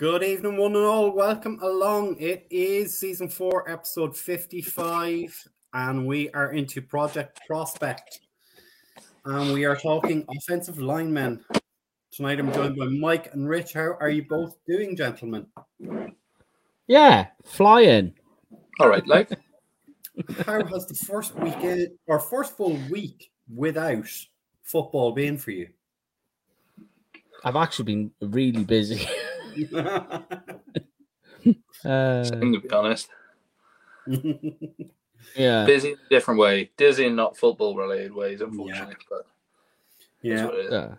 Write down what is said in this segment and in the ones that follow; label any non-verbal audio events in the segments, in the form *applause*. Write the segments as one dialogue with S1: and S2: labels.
S1: Good evening, one and all. Welcome along. It is season four, episode 55, and we are into Project Prospect. And we are talking offensive linemen. Tonight I'm joined by Mike and Rich. How are you both doing, gentlemen?
S2: Yeah, flying.
S3: All right, like
S1: How has the first weekend or first full week without football been for you?
S2: I've actually been really busy. *laughs* uh,
S3: to be honest.
S2: yeah,
S3: Busy in a different way. Dizzy in not football related ways, unfortunately. But
S1: yeah.
S3: what
S2: yeah.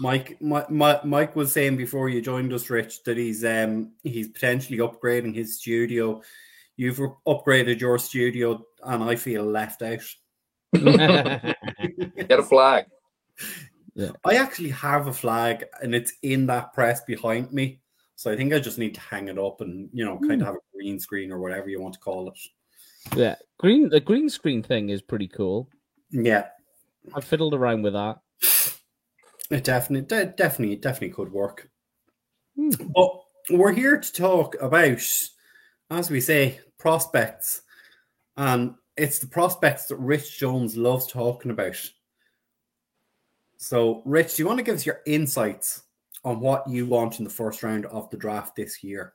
S1: Mike, Mi- Mi- Mike was saying before you joined us, Rich, that he's um he's potentially upgrading his studio. You've upgraded your studio, and I feel left out. *laughs*
S3: Get a flag. *laughs*
S1: I actually have a flag, and it's in that press behind me. So I think I just need to hang it up, and you know, kind of have a green screen or whatever you want to call it.
S2: yeah. Green the green screen thing is pretty cool.
S1: Yeah,
S2: I fiddled around with that.
S1: it definitely, de- definitely, definitely could work.
S2: Hmm.
S1: But we're here to talk about, as we say, prospects. And it's the prospects that Rich Jones loves talking about. So, Rich, do you want to give us your insights on what you want in the first round of the draft this year?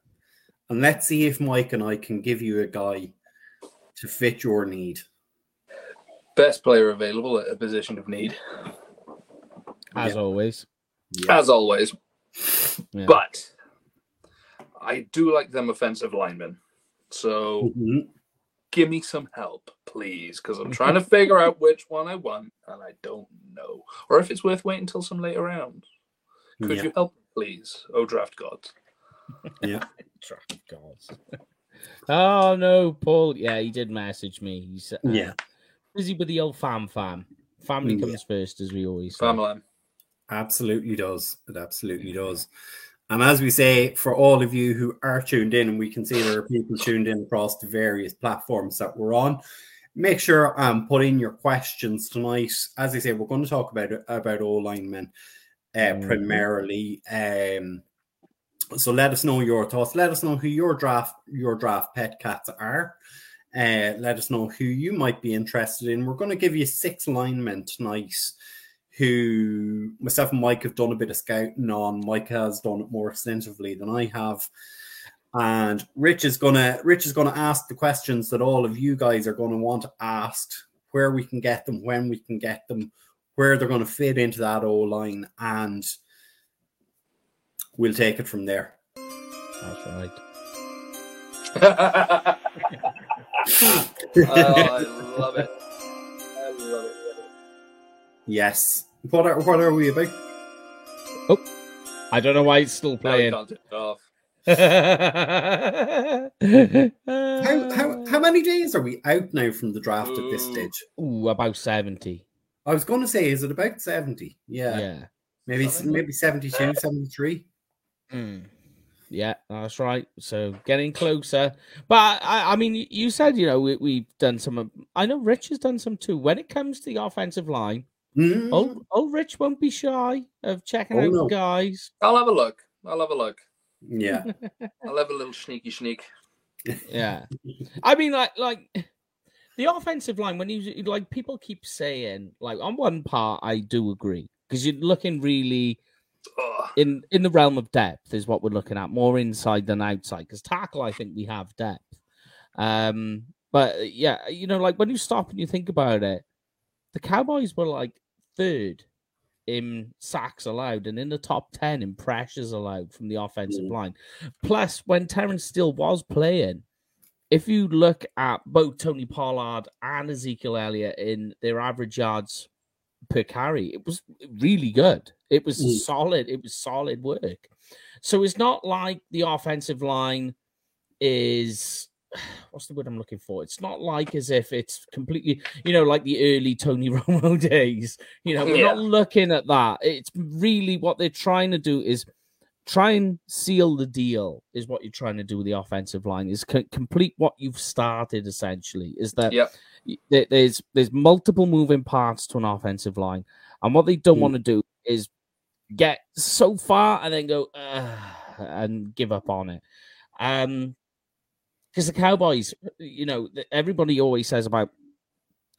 S1: And let's see if Mike and I can give you a guy to fit your need.
S3: Best player available at a position of need,
S2: As
S1: Yeah.
S2: always.
S3: as always.
S2: Yeah.
S3: But I do like them offensive linemen. So
S1: Mhm.
S3: Give me some help, please, because I'm trying to *laughs* figure out which one I want, and I don't know, or if it's worth waiting until some later round. Could
S1: Yeah.
S3: you help, please? Oh, draft gods.
S1: Yeah. *laughs*
S2: draft gods. oh no, Paul. Yeah, he did message me. He said, uh,
S1: Yeah.
S2: busy with the old fam fam. Family
S1: Mm,
S2: comes first, as we always say.
S3: Family.
S1: Absolutely does. It absolutely does. And as we say, for all of you who are tuned in, and we can see there are people tuned in across the various platforms that we're on, make sure um put in your questions tonight. As I say, we're going to talk about about all linemen uh,
S2: Mhm.
S1: primarily. Um, so let us know your thoughts. Let us know who your draft your draft pet cats are. Uh, let us know who you might be interested in. We're going to give you six linemen tonight who myself and Mike have done a bit of scouting on. Mike has done it more extensively than I have. And Rich is gonna Rich is gonna ask the questions that all of you guys are gonna want to ask, where we can get them, when we can get them, where they're gonna fit into that O line, and we'll take it from there.
S2: That's right. *laughs*
S3: oh, I love it. I love it.
S1: Yes. What are what are we about?
S2: Oh, I don't know why it's still playing.
S3: can't it off. *laughs*
S1: How, how how many days are we out now from the draft at this
S3: Ooh.
S1: stage?
S2: Ooh, about 70.
S1: I was gonna say, is it about 70?
S2: Yeah.
S1: Yeah. Maybe maybe 72, 73.
S2: Mm. Yeah, that's right. So getting closer. But I, I mean, you said, you know, we, we've done some. I know Rich has done some too. When it comes to the offensive line,
S1: Mm.
S2: old, old Rich won't be shy of checking
S1: Oh,
S2: out
S1: no.
S2: the guys.
S3: I'll have a look. I'll have a look.
S1: Yeah. *laughs*
S3: I'll have a little sneaky sneak.
S2: Yeah. I mean, like, like the offensive line, when you like, people keep saying, like, on one part, I do agree because you're looking really
S3: Ugh.
S2: in in the realm of depth is what we're looking at more inside than outside because tackle i think we have depth um but yeah you know like when you stop and you think about it the cowboys were like third in sacks allowed and in the top 10 in pressures allowed from the offensive
S1: Mm.
S2: line plus when terence steele was playing if you look at both tony pollard and ezekiel elliott in their average yards per carry. It was really good. It was
S1: Mm.
S2: solid. It was solid work. So it's not like the offensive line is what's the word I'm looking for? It's not like as if it's completely, you know, like the early Tony *laughs* Romo days. You know, we're
S3: Yeah.
S2: not looking at that. It's really what they're trying to do is try and seal the deal. Is what you're trying to do with the offensive line. Is co- complete what you've started. Essentially, is that
S3: Yep.
S2: there's there's multiple moving parts to an offensive line, and what they don't
S1: Mm.
S2: want to do is get so far and then go. And give up on it. Um, because the Cowboys, you know, everybody always says about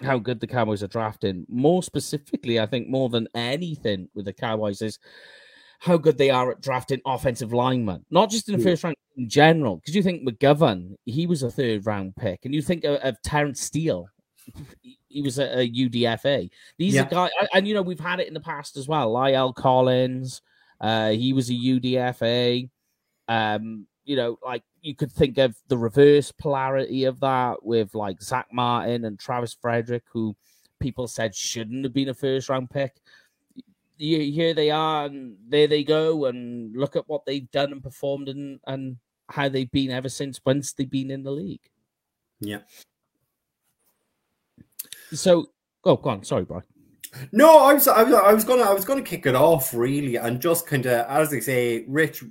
S2: how good the Cowboys are drafting. More specifically, I think more than anything with the Cowboys is how good they are at drafting offensive linemen, not just in the first round in general. Because you think McGovern, he was a third round pick, and you think of, of Terence Steele, he was a, a UDFA. These yeah. are guys, and you know we've had it in the past as well. La'el Collins, uh, he was a UDFA. Um, you know, like you could think of the reverse polarity of that with like Zack Martin and Travis Frederick, who people said shouldn't have been a first round pick. here they are, and there they go, and look at what they've done and performed, and and how they've been ever since once they've been in the league.
S1: Yeah.
S2: So, oh, go on. Sorry, Brian.
S1: No, I was, I was, I was gonna, I was gonna kick it off really, and just kind of, as they say, Rich.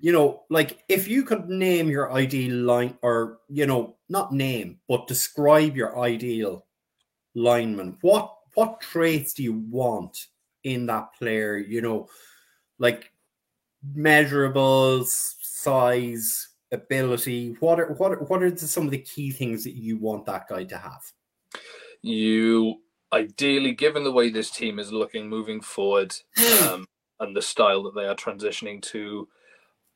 S1: You know, like if you could name your ideal line, or you know, not name, but describe your ideal lineman. What what traits do you want in that player? You know, like measurables, size, ability. What are what are, what are some of the key things that you want that guy to have?
S3: you ideally, given the way this team is looking moving forward *gasps* um, and the style that they are transitioning to,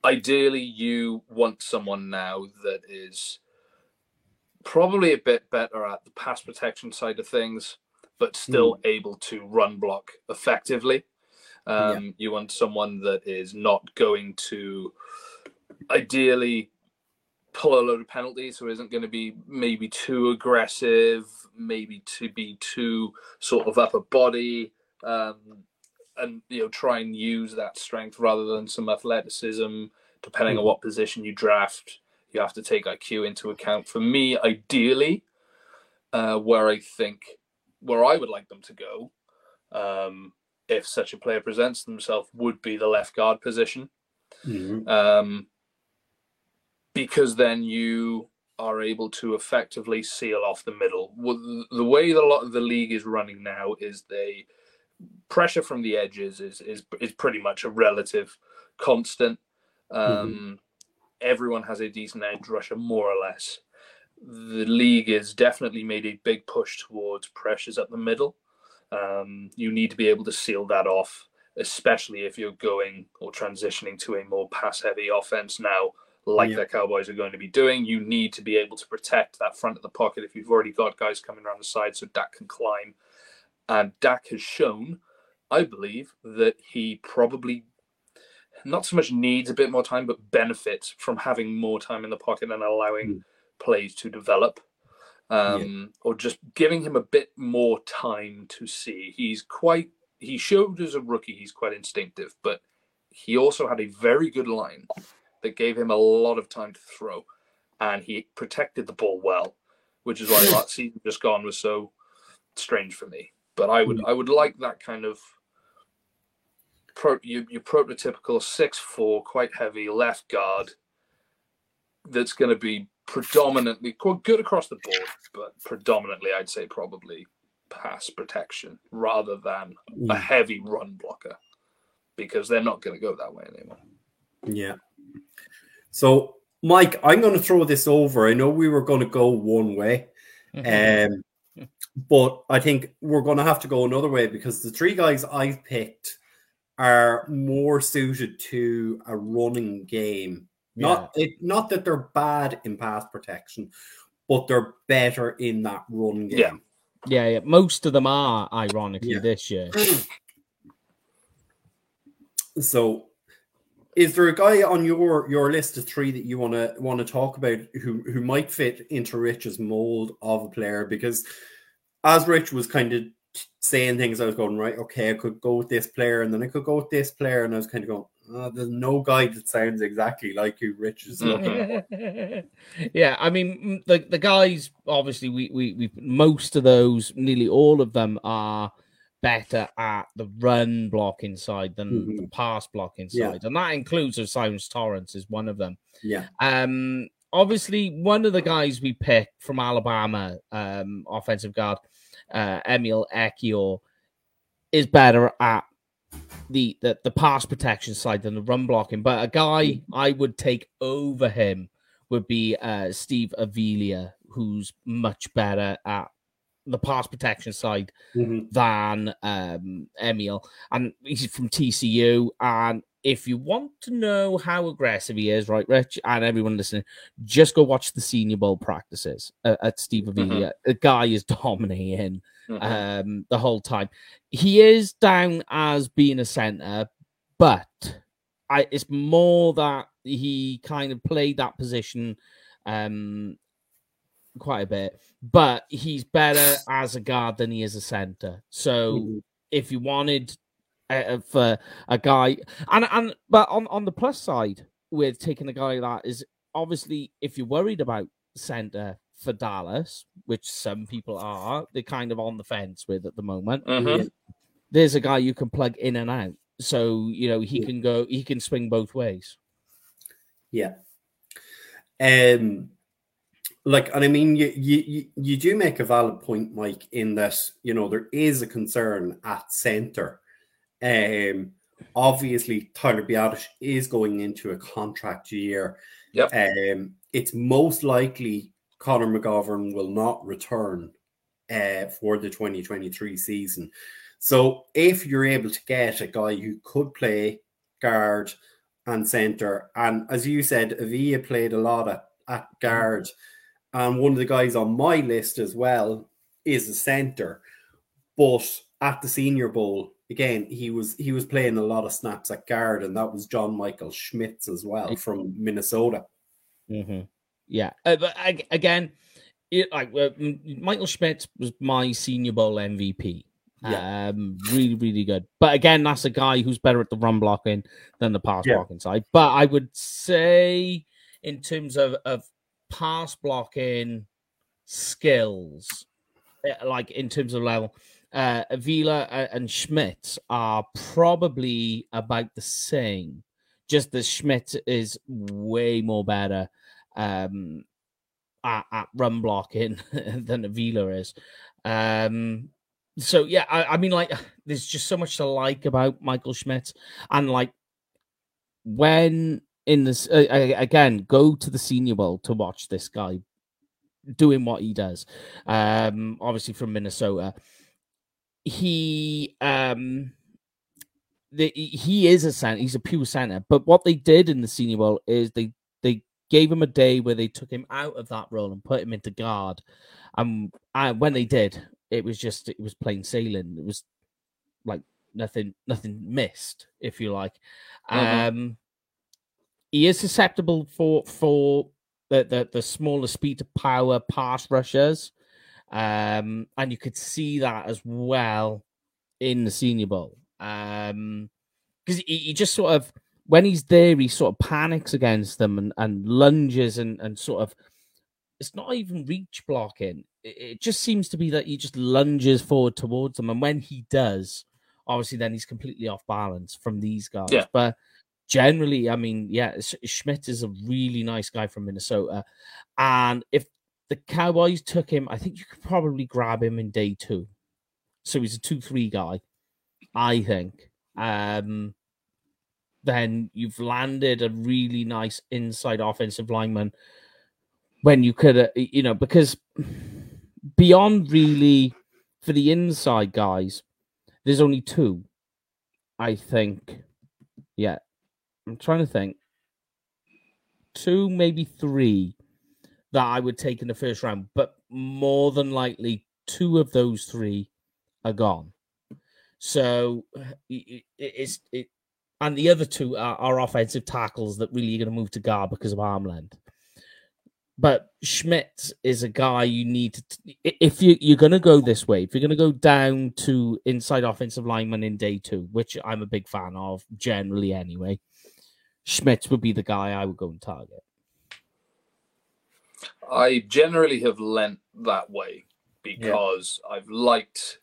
S3: ideally you want someone now that is probably a bit better at the pass protection side of things, but still mm. able to run block effectively. Um, yeah. You want someone that is not going to ideally pull a load of penalties, so isn't going to be maybe too aggressive, maybe to be too sort of upper body, um, and you know try and use that strength rather than some athleticism. Depending on what position you draft, you have to take IQ into account. For me, ideally, uh, where I think where I would like them to go, um, if such a player presents themselves, would be the left guard position. Mm-hmm. Um, because then you are able to effectively seal off the middle. The way the lot of the league is running now is they pressure from the edges is is is pretty much a relative constant. Um, mm-hmm. Everyone has a decent edge rusher, more or less. The league has definitely made a big push towards pressures up the middle. Um, you need to be able to seal that off, especially if you're going or transitioning to a more pass heavy offense now like yeah. the Cowboys are going to be doing. You need to be able to protect that front of the pocket if you've already got guys coming around the side so Dak can climb. And Dak has shown, I believe, that he probably not so much needs a bit more time, but benefits from having more time in the pocket and allowing mm. plays to develop. Um, yeah. Or just giving him a bit more time to see. He's quite, he showed as a rookie, he's quite instinctive, but he also had a very good line that gave him a lot of time to throw, and he protected the ball well, which is why that season just gone was so strange for me. But I would mm. I would like that kind of pro, your, your prototypical six four, quite heavy left guard that's going to be predominantly quite good across the board, but predominantly I'd say probably pass protection rather than a mm. heavy run blocker because they're not going to go that way anymore.
S1: Yeah. So, Mike, I'm going to throw this over. I know we were going to go one way, mm-hmm. um, but I think we're going to have to go another way because the three guys I've picked are more suited to a running game. Yeah. Not it, not that they're bad in pass protection, but they're better in that run game.
S2: Yeah, yeah, yeah. Most of them are, ironically, yeah. this year. *clears throat*
S1: So is there a guy on your your list of three that you want to want to talk about who who might fit into Rich's mold of a player? Because as Rich was kind of saying things, I was going right. Okay, I could go with this player, and then I could go with this player, and I was kind of going. Oh, there's no guy that sounds exactly like who Rich is looking. *laughs*
S2: yeah, I mean the the guys. Obviously, we we we most of those, nearly all of them are better at the run block inside than mm-hmm. the pass block inside, yeah. and that includes O'Cyrus Torrance is one of them.
S1: Yeah.
S2: Um. Obviously, one of the guys we picked from Alabama, um, offensive guard, uh, Emil Ekiyor, is better at the, the the pass protection side than the run blocking. But a guy I would take over him would be uh, Steve Avila, who's much better at the pass protection side
S1: Mhm.
S2: than um, Emil, and he's from TCU. And if you want to know how aggressive he is, right, Rich, and everyone listening, just go watch the Senior Bowl practices uh, at Steve Avila. The guy is *laughs* dominating
S3: Mhm.
S2: um, the whole time. He is down as being a center, but I, it's more that he kind of played that position um, quite a bit, but he's better as a guard than he is a center. So
S1: Mhm.
S2: if you wanted uh, for a guy, and and but on on the plus side with taking a guy like that is obviously if you're worried about center for Dallas, which some people are, they're kind of on the fence with at the moment.
S3: Mhm.
S2: There's a guy you can plug in and out, so you know he
S1: Yeah.
S2: can go, he can swing both ways.
S1: Yeah. Um like and I mean you, you you do make a valid point, Mike, in that you know there is a concern at center. Um obviously Tyler Biadasz is going into a contract year.
S3: Yep.
S1: Um it's most likely Connor McGovern will not return uh, for the 2023 season. So if you're able to get a guy who could play guard and center, and as you said, Avila played a lot at, at guard, and one of the guys on my list as well is a center. But at the Senior Bowl, again, he was he was playing a lot of snaps at guard, and that was John Michael Schmitz as well from Minnesota.
S2: Mm-hmm. Yeah, uh, but ag- again, it, like uh, Michael Schmidt was my Senior Bowl MVP.
S1: Yeah.
S2: Um, really, really good. But again, that's a guy who's better at the run blocking than the pass
S1: Yeah.
S2: blocking side. But I would say, in terms of of pass blocking skills, uh, like in terms of level, uh, Avila uh, and Schmidt are probably about the same. Just that Schmidt is way more better um, at, at run blocking *laughs* than Avila is. Um, so yeah, I, I mean, like, there's just so much to like about Michael Schmidt, and like when in this uh, uh, again, go to the Senior Bowl to watch this guy doing what he does. Um, obviously from Minnesota, he um. The, he is a center. He's a pure center. But what they did in the Senior Bowl is they they gave him a day where they took him out of that role and put him into guard. And um, when they did, it was just it was plain sailing. It was like nothing nothing missed, if you like.
S3: Mhm.
S2: Um, he is susceptible for for the the, the smaller speed to power pass rushers, um, and you could see that as well in the Senior Bowl. Um, because he, he just sort of when he's there, he sort of panics against them and, and lunges and, and sort of it's not even reach blocking. It, it just seems to be that he just lunges forward towards them, and when he does, obviously then he's completely off balance from these guys.
S3: Yeah.
S2: But generally, I mean, yeah, Sch- Schmidt is a really nice guy from Minnesota, and if the Cowboys took him, I think you could probably grab him in day two. So he's a two-three guy, I think. Um, then you've landed a really nice inside offensive lineman when you could, uh, you know, because beyond really for the inside guys, there's only two, I think. Yeah, I'm trying to think. Two, maybe three that I would take in the first round, but more than likely, two of those three are gone. So it, it, it's it, and the other two are, are offensive tackles that really are going to move to guard because of arm length. But Schmidt is a guy you need to if you you're going to go this way. If you're going to go down to inside offensive lineman in day two, which I'm a big fan of generally anyway, Schmidt would be the guy I would go and target.
S3: I generally have lent that way because I've liked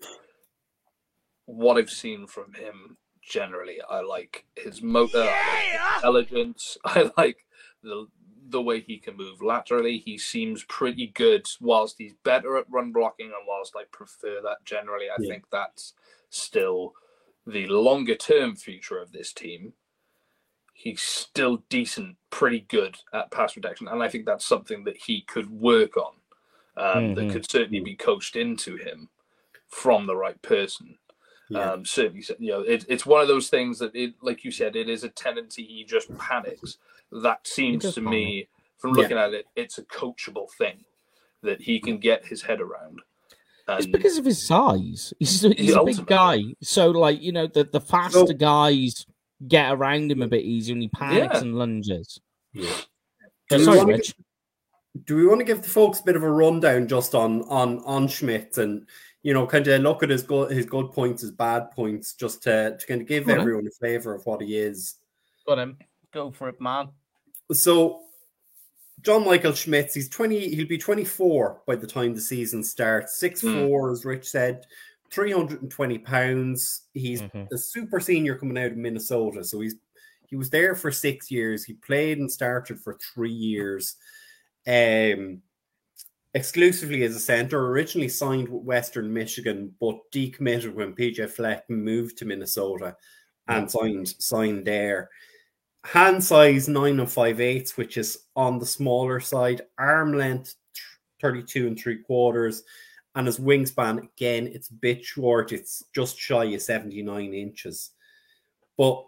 S3: what I've seen from him. Generally, I like his motor, I like his intelligence. *laughs* I like the the way he can move laterally. He seems pretty good. Whilst he's better at run blocking, and whilst I prefer that generally, I
S1: Yeah.
S3: think that's still the longer term future of this team, he's still decent, pretty good at pass protection, and I think that's something that he could work on. Um,
S2: Mhm.
S3: That could certainly be coached into him from the right person.
S1: Yeah.
S3: Um, certainly, you know, it, it's one of those things that it, like you said, it is a tendency. He just panics. That seems to
S2: panic.
S3: me, from looking at it, it's a coachable thing that he can get his head around.
S2: It's because of his size. He's, he's a big guy. So, like, you know, the, the faster
S1: So-
S2: guys get around him a bit easier and he panics
S3: Yeah.
S2: and lunges.
S1: Yeah. Do we
S2: sorry,
S1: wanna
S2: Rich.
S1: do we want to give the folks a bit of a rundown just on on on Schmidt and you know kind of look at his good his good points, his bad points, just to, to kind of give
S2: Go on then.
S1: everyone a flavor of what he is.
S2: Got him. Go for it, man.
S1: So John Michael Schmitz, he's 20, he'll be 24 by the time the season starts. Six
S3: Hmm.
S1: four, as Rich said, 320 pounds. He's
S2: Mhm.
S1: a super senior coming out of Minnesota. So he's he was there for six years. He played and started for three years. Um exclusively as a center, originally signed with Western Michigan, but decommitted when PJ Fleck moved to Minnesota and signed signed there. Hand size nine and five eighths, which is on the smaller side. Arm length thirty-two and three quarters, and his wingspan again, it's a bit short. It's just shy of seventy-nine inches. But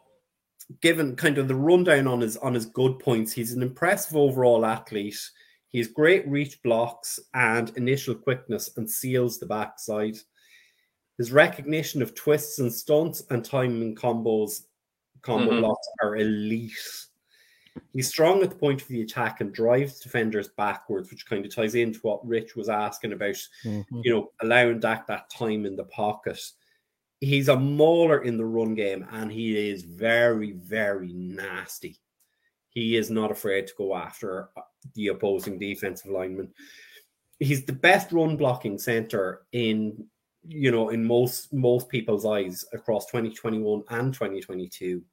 S1: given kind of the rundown on his on his good points, he's an impressive overall athlete. He's great reach blocks and initial quickness and seals the backside. His recognition of twists and stunts and timing combos, combo
S3: Mhm.
S1: blocks are elite. He's strong at the point of the attack and drives defenders backwards, which kind of ties into what Rich was asking about,
S2: Mhm.
S1: you know, allowing Dak that time in the pocket. He's a mauler in the run game and he is very, very nasty. He is not afraid to go after the opposing defensive lineman. He's the best run blocking center in you know in most most people's eyes across 2021 and 2022.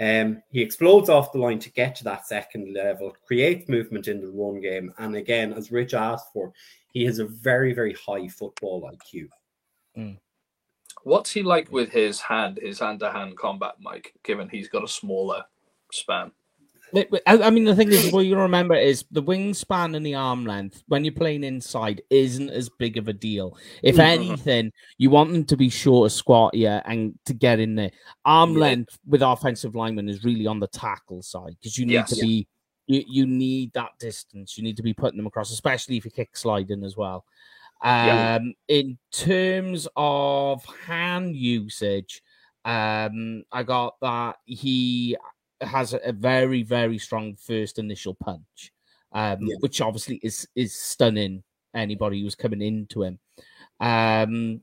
S1: Um, he explodes off the line to get to that second level, creates movement in the run game, and again, as Rich asked for, he has a very very high football IQ.
S3: what's he like with his hand, his hand-to-hand combat, Mike? Given he's got a smaller span.
S2: I mean, the thing is, what you remember is the wingspan and the arm length when you're playing inside isn't as big of a deal. If
S1: Mhm.
S2: anything, you want them to be shorter, squattier, and to get in there. Arm
S1: Yeah.
S2: length with offensive linemen is really on the tackle side because you need
S3: Yes.
S2: to be you, you need that distance. You need to be putting them across, especially if you kick sliding as well.
S3: Yeah.
S2: Um, in terms of hand usage, um, I got that he has a very very strong first initial punch, um,
S1: Yeah.
S2: which obviously is is stunning anybody who's coming into him. Um,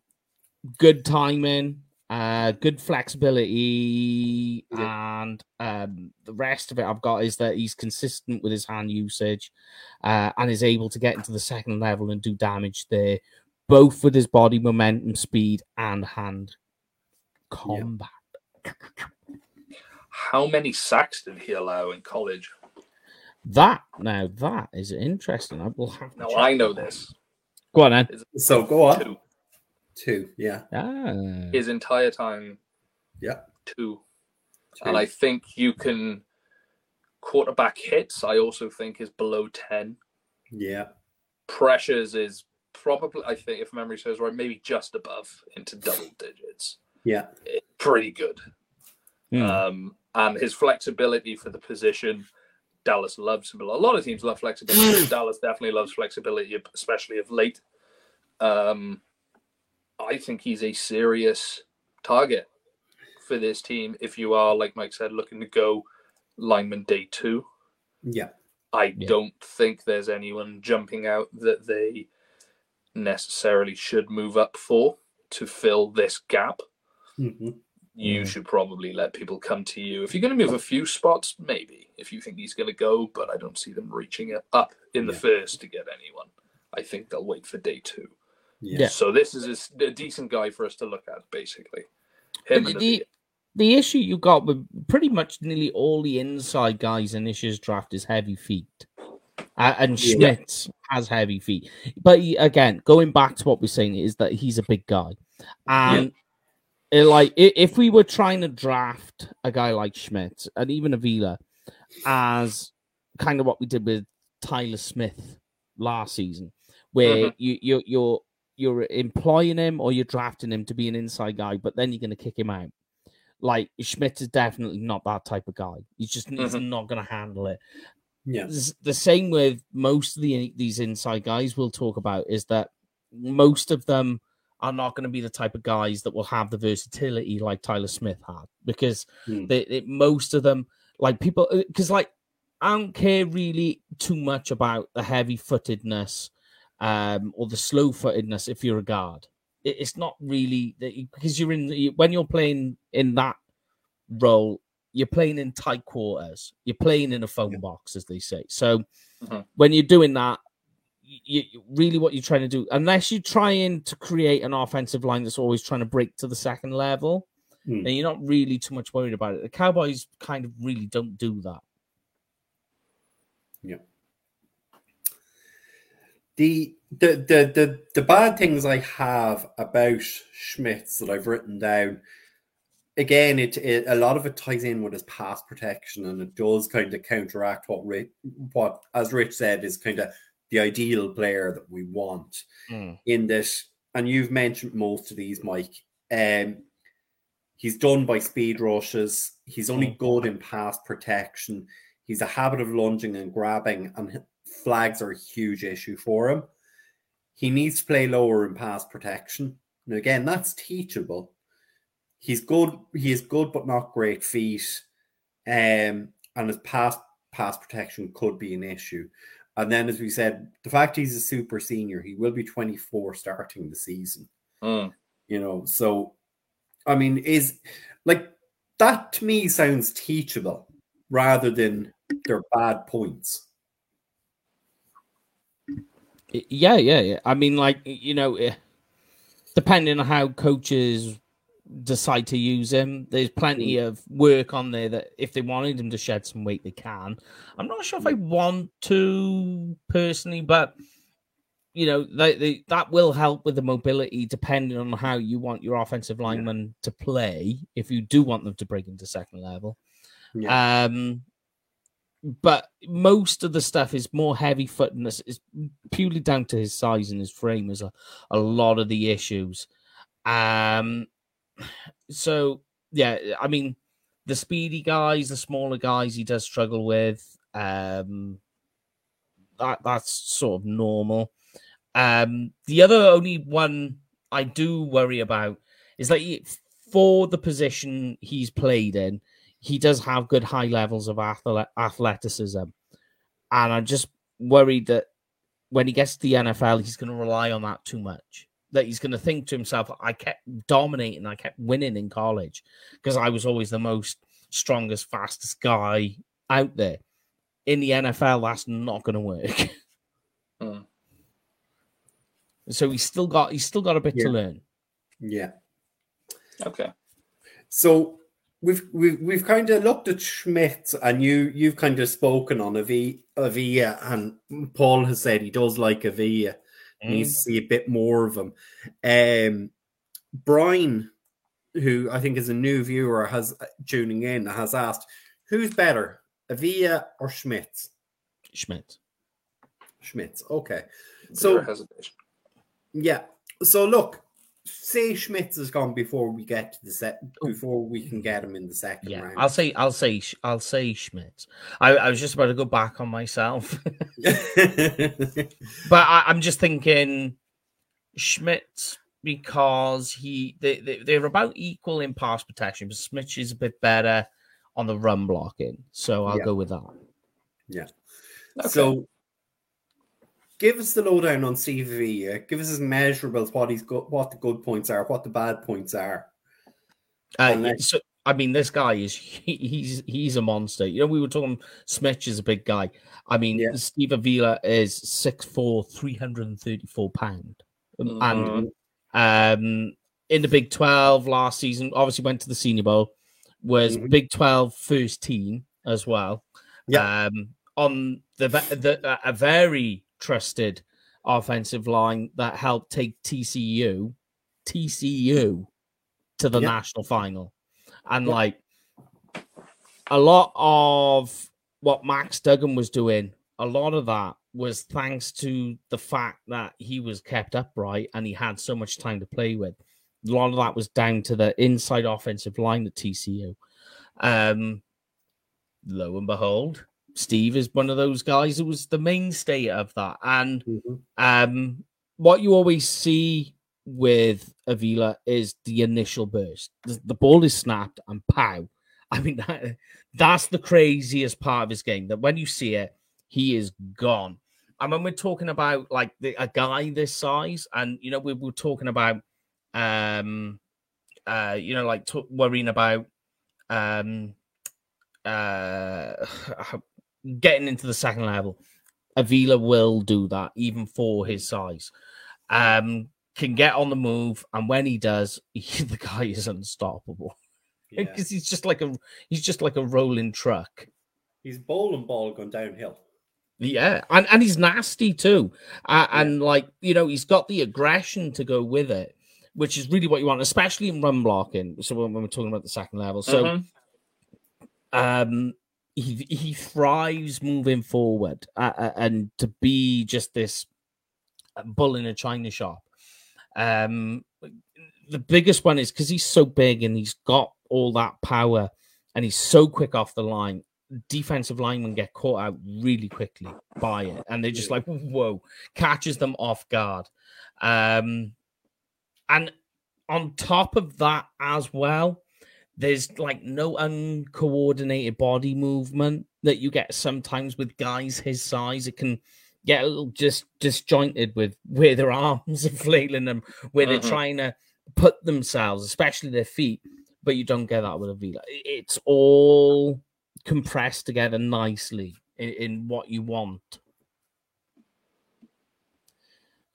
S2: good timing, uh, good flexibility, and um, the rest of it I've got is that he's consistent with his hand usage, uh, and is able to get into the second level and do damage there, both with his body momentum, speed, and hand combat.
S3: How many sacks did he allow in college?
S2: That now that is interesting. I will have. To
S3: Now I know
S2: that.
S3: this.
S2: Go on then.
S1: So go on.
S3: Two.
S1: Two, yeah,
S2: Ah.
S3: His entire time,
S1: yeah.
S3: two.
S1: two.
S3: And I think you can quarterback hits. I also think is below ten.
S1: yeah,
S3: Pressures is probably, I think, if memory serves right, maybe just above into double digits.
S1: yeah,
S3: Pretty good.
S2: Hmm.
S3: Um, and his flexibility for the position, Dallas loves him. A lot of teams love flexibility. *sighs* Dallas definitely loves flexibility, especially of late. Um, I think he's a serious target for this team. If you are, like Mike said, looking to go lineman day two,
S1: yeah.
S3: I
S2: Yeah.
S3: don't think there's anyone jumping out that they necessarily should move up for to fill this gap
S1: hmm
S3: you
S2: Mm.
S3: should probably let people come to you. If you're going to move a few spots, maybe. If you think he's going to go, but I don't see them reaching it up in the
S1: Yeah.
S3: first to get anyone. I think they'll wait for day two.
S1: Yeah.
S2: Yeah.
S3: So this is a decent guy for us to look at, basically. Him
S2: But
S3: and
S2: the,
S3: the,
S2: the issue you got with pretty much nearly all the inside guys in this year's draft is heavy feet. Uh, and
S1: Yeah.
S2: Schmitz has heavy feet. But he, again, going back to what we're saying is that he's a big guy. And It, like if we were trying to draft a guy like Schmidt and even Avila as kind of what we did with Tyler Smith last season, where mm-hmm. you you you're you're employing him or you're drafting him to be an inside guy, but then you're going to kick him out. Like Schmidt is definitely not that type of guy. He's just mm-hmm. he's not going to handle it.
S1: Yeah.
S2: The same with most of the these inside guys we'll talk about is that most of them are not going to be the type of guys that will have the versatility like Tyler Smith had because mm. they, most of them like people because uh, like I don't care really too much about the heavy footedness um, or the slow footedness if you're a guard. It, it's not really because you're in when you're playing in that role, you're playing in tight quarters. You're playing in a phone box, as they say. So mm-hmm. when you're doing that, you, really what you're trying to do, unless you're trying to create an offensive line that's always trying to break to the second level, mm. then you're not really too much worried about it. The Cowboys kind of really don't do that.
S1: Yeah. The the the the, the bad things I have about Schmitz that I've written down again, it, it, a lot of it ties in with his pass protection, and it does kind of counteract what Rich, what as Rich said is kind of the ideal player that we want mm. in this. And you've mentioned most of these, Mike. Um, he's done by speed rushes. He's only mm. good in pass protection. He's a habit of lunging and grabbing, and flags are a huge issue for him. He needs to play lower in pass protection. And again, that's teachable he's good. He is good, but not great feet. Um, and his pass pass protection could be an issue. And then, as we said, the fact he's a super senior, he will be 24 starting the season.
S3: Mm.
S1: You know, so I mean, is like that to me sounds teachable rather than their bad points.
S2: Yeah, yeah, yeah. I mean, like you know, eh, depending on how coaches decide to use him. There's plenty mm. of work on there that if they wanted him to shed some weight, they can. I'm not sure if I mm. want to personally, but you know, they, they, that will help with the mobility depending on how you want your offensive lineman yeah. to play. If you do want them to break into second level, yeah. um, but most of the stuff is more heavy footedness. Is purely down to his size and his frame. Is a, a lot of the issues. Um, so yeah, I mean, the speedy guys, the smaller guys, he does struggle with. Um, that that's sort of normal. Um, the other only one I do worry about is that he, for the position he's played in, he does have good high levels of athleticism, and I'm just worried that when he gets to the NFL, he's going to rely on that too much that he's going to think to himself, I kept dominating, I kept winning in college because I was always the most strongest, fastest guy out there. In the NFL, that's not going to work. *laughs*
S3: Mm.
S2: So he's still got he's still got a bit
S1: yeah.
S2: to learn.
S1: Yeah.
S3: Okay.
S1: So we've we've we've kind of looked at Schmidt, and you you've kind of spoken on Avila, and Paul has said he does like Avila. Mm. Needs to see a bit more of him. Um, Brian, who I think is a new viewer, has uh, tuning in, has asked, "Who's better, Avila or Schmidt?"
S2: Schmidt.
S1: Schmidt. Okay. So yeah. So look, say Schmitz is gone before we get to the set oh. before we can get him in the second yeah, round.
S2: I'll say I'll say I'll say Schmitz. I, I was just about to go back on myself. *laughs* but I, am just thinking Schmitz because he they, they they're about equal in pass protection, but Schmitz is a bit better on the run blocking. So I'll
S1: yeah.
S2: go with that.
S1: Yeah. Okay. So give us the lowdown on Steve Avila. Give us his measurables, what he's got, what the good points are, what the bad points are.
S2: Uh, so, I mean, this guy is he, he's he's a monster. You know, we were talking Smith is a big guy. I mean, yeah. Steve Avila is 6'4", 334 pound, mm-hmm. and um, in the Big Twelve last season, obviously went to the Senior Bowl, was mm-hmm. Big 12 first team as well.
S1: Yeah.
S2: Um, on the the a very trusted offensive line that helped take TCU, TCU to the
S1: Yeah.
S2: national final. And
S1: Yeah.
S2: like a lot of what Max Duggan was doing, a lot of that was thanks to the fact that he was kept upright and he had so much time to play with. A lot of that was down to the inside offensive line at TCU. Um, lo and behold, Steve is one of those guys who was the mainstay of that. And
S1: Mhm.
S2: um, what you always see with Avila is the initial burst. The, the ball is snapped and pow. I mean, *laughs* that, that's the craziest part of his game. That when you see it, he is gone. And when we're talking about like the, a guy this size, and you know, we were talking about, um, uh, you know, like t- worrying about, um, uh, *sighs* getting into the second level. Avila will do that even for his size. Um, can get on the move, and when he does, *laughs* he, the guy is unstoppable *laughs*
S1: Yeah.
S2: because he's just like a he's just like a rolling truck.
S1: He's bowling ball going downhill.
S2: Yeah, and and he's nasty too, uh,
S1: Yeah.
S2: and like you know, he's got the aggression to go with it, which is really what you want, especially in run blocking. So when, when we're talking about the second level, so
S3: Mhm.
S2: um he he thrives moving forward uh, and to be just this bull in a china shop. Um the biggest one is because he's so big and he's got all that power and he's so quick off the line defensive linemen get caught out really quickly by it and they're just like whoa catches them off guard. Um and on top of that as well there's like no uncoordinated body movement that you get sometimes with guys his size. It can get a little just disjointed with where their arms *laughs* are flailing them, where they're
S3: Mhm.
S2: trying to put themselves, especially their feet. But you don't get that with a I- It's all compressed together nicely in, in what you want.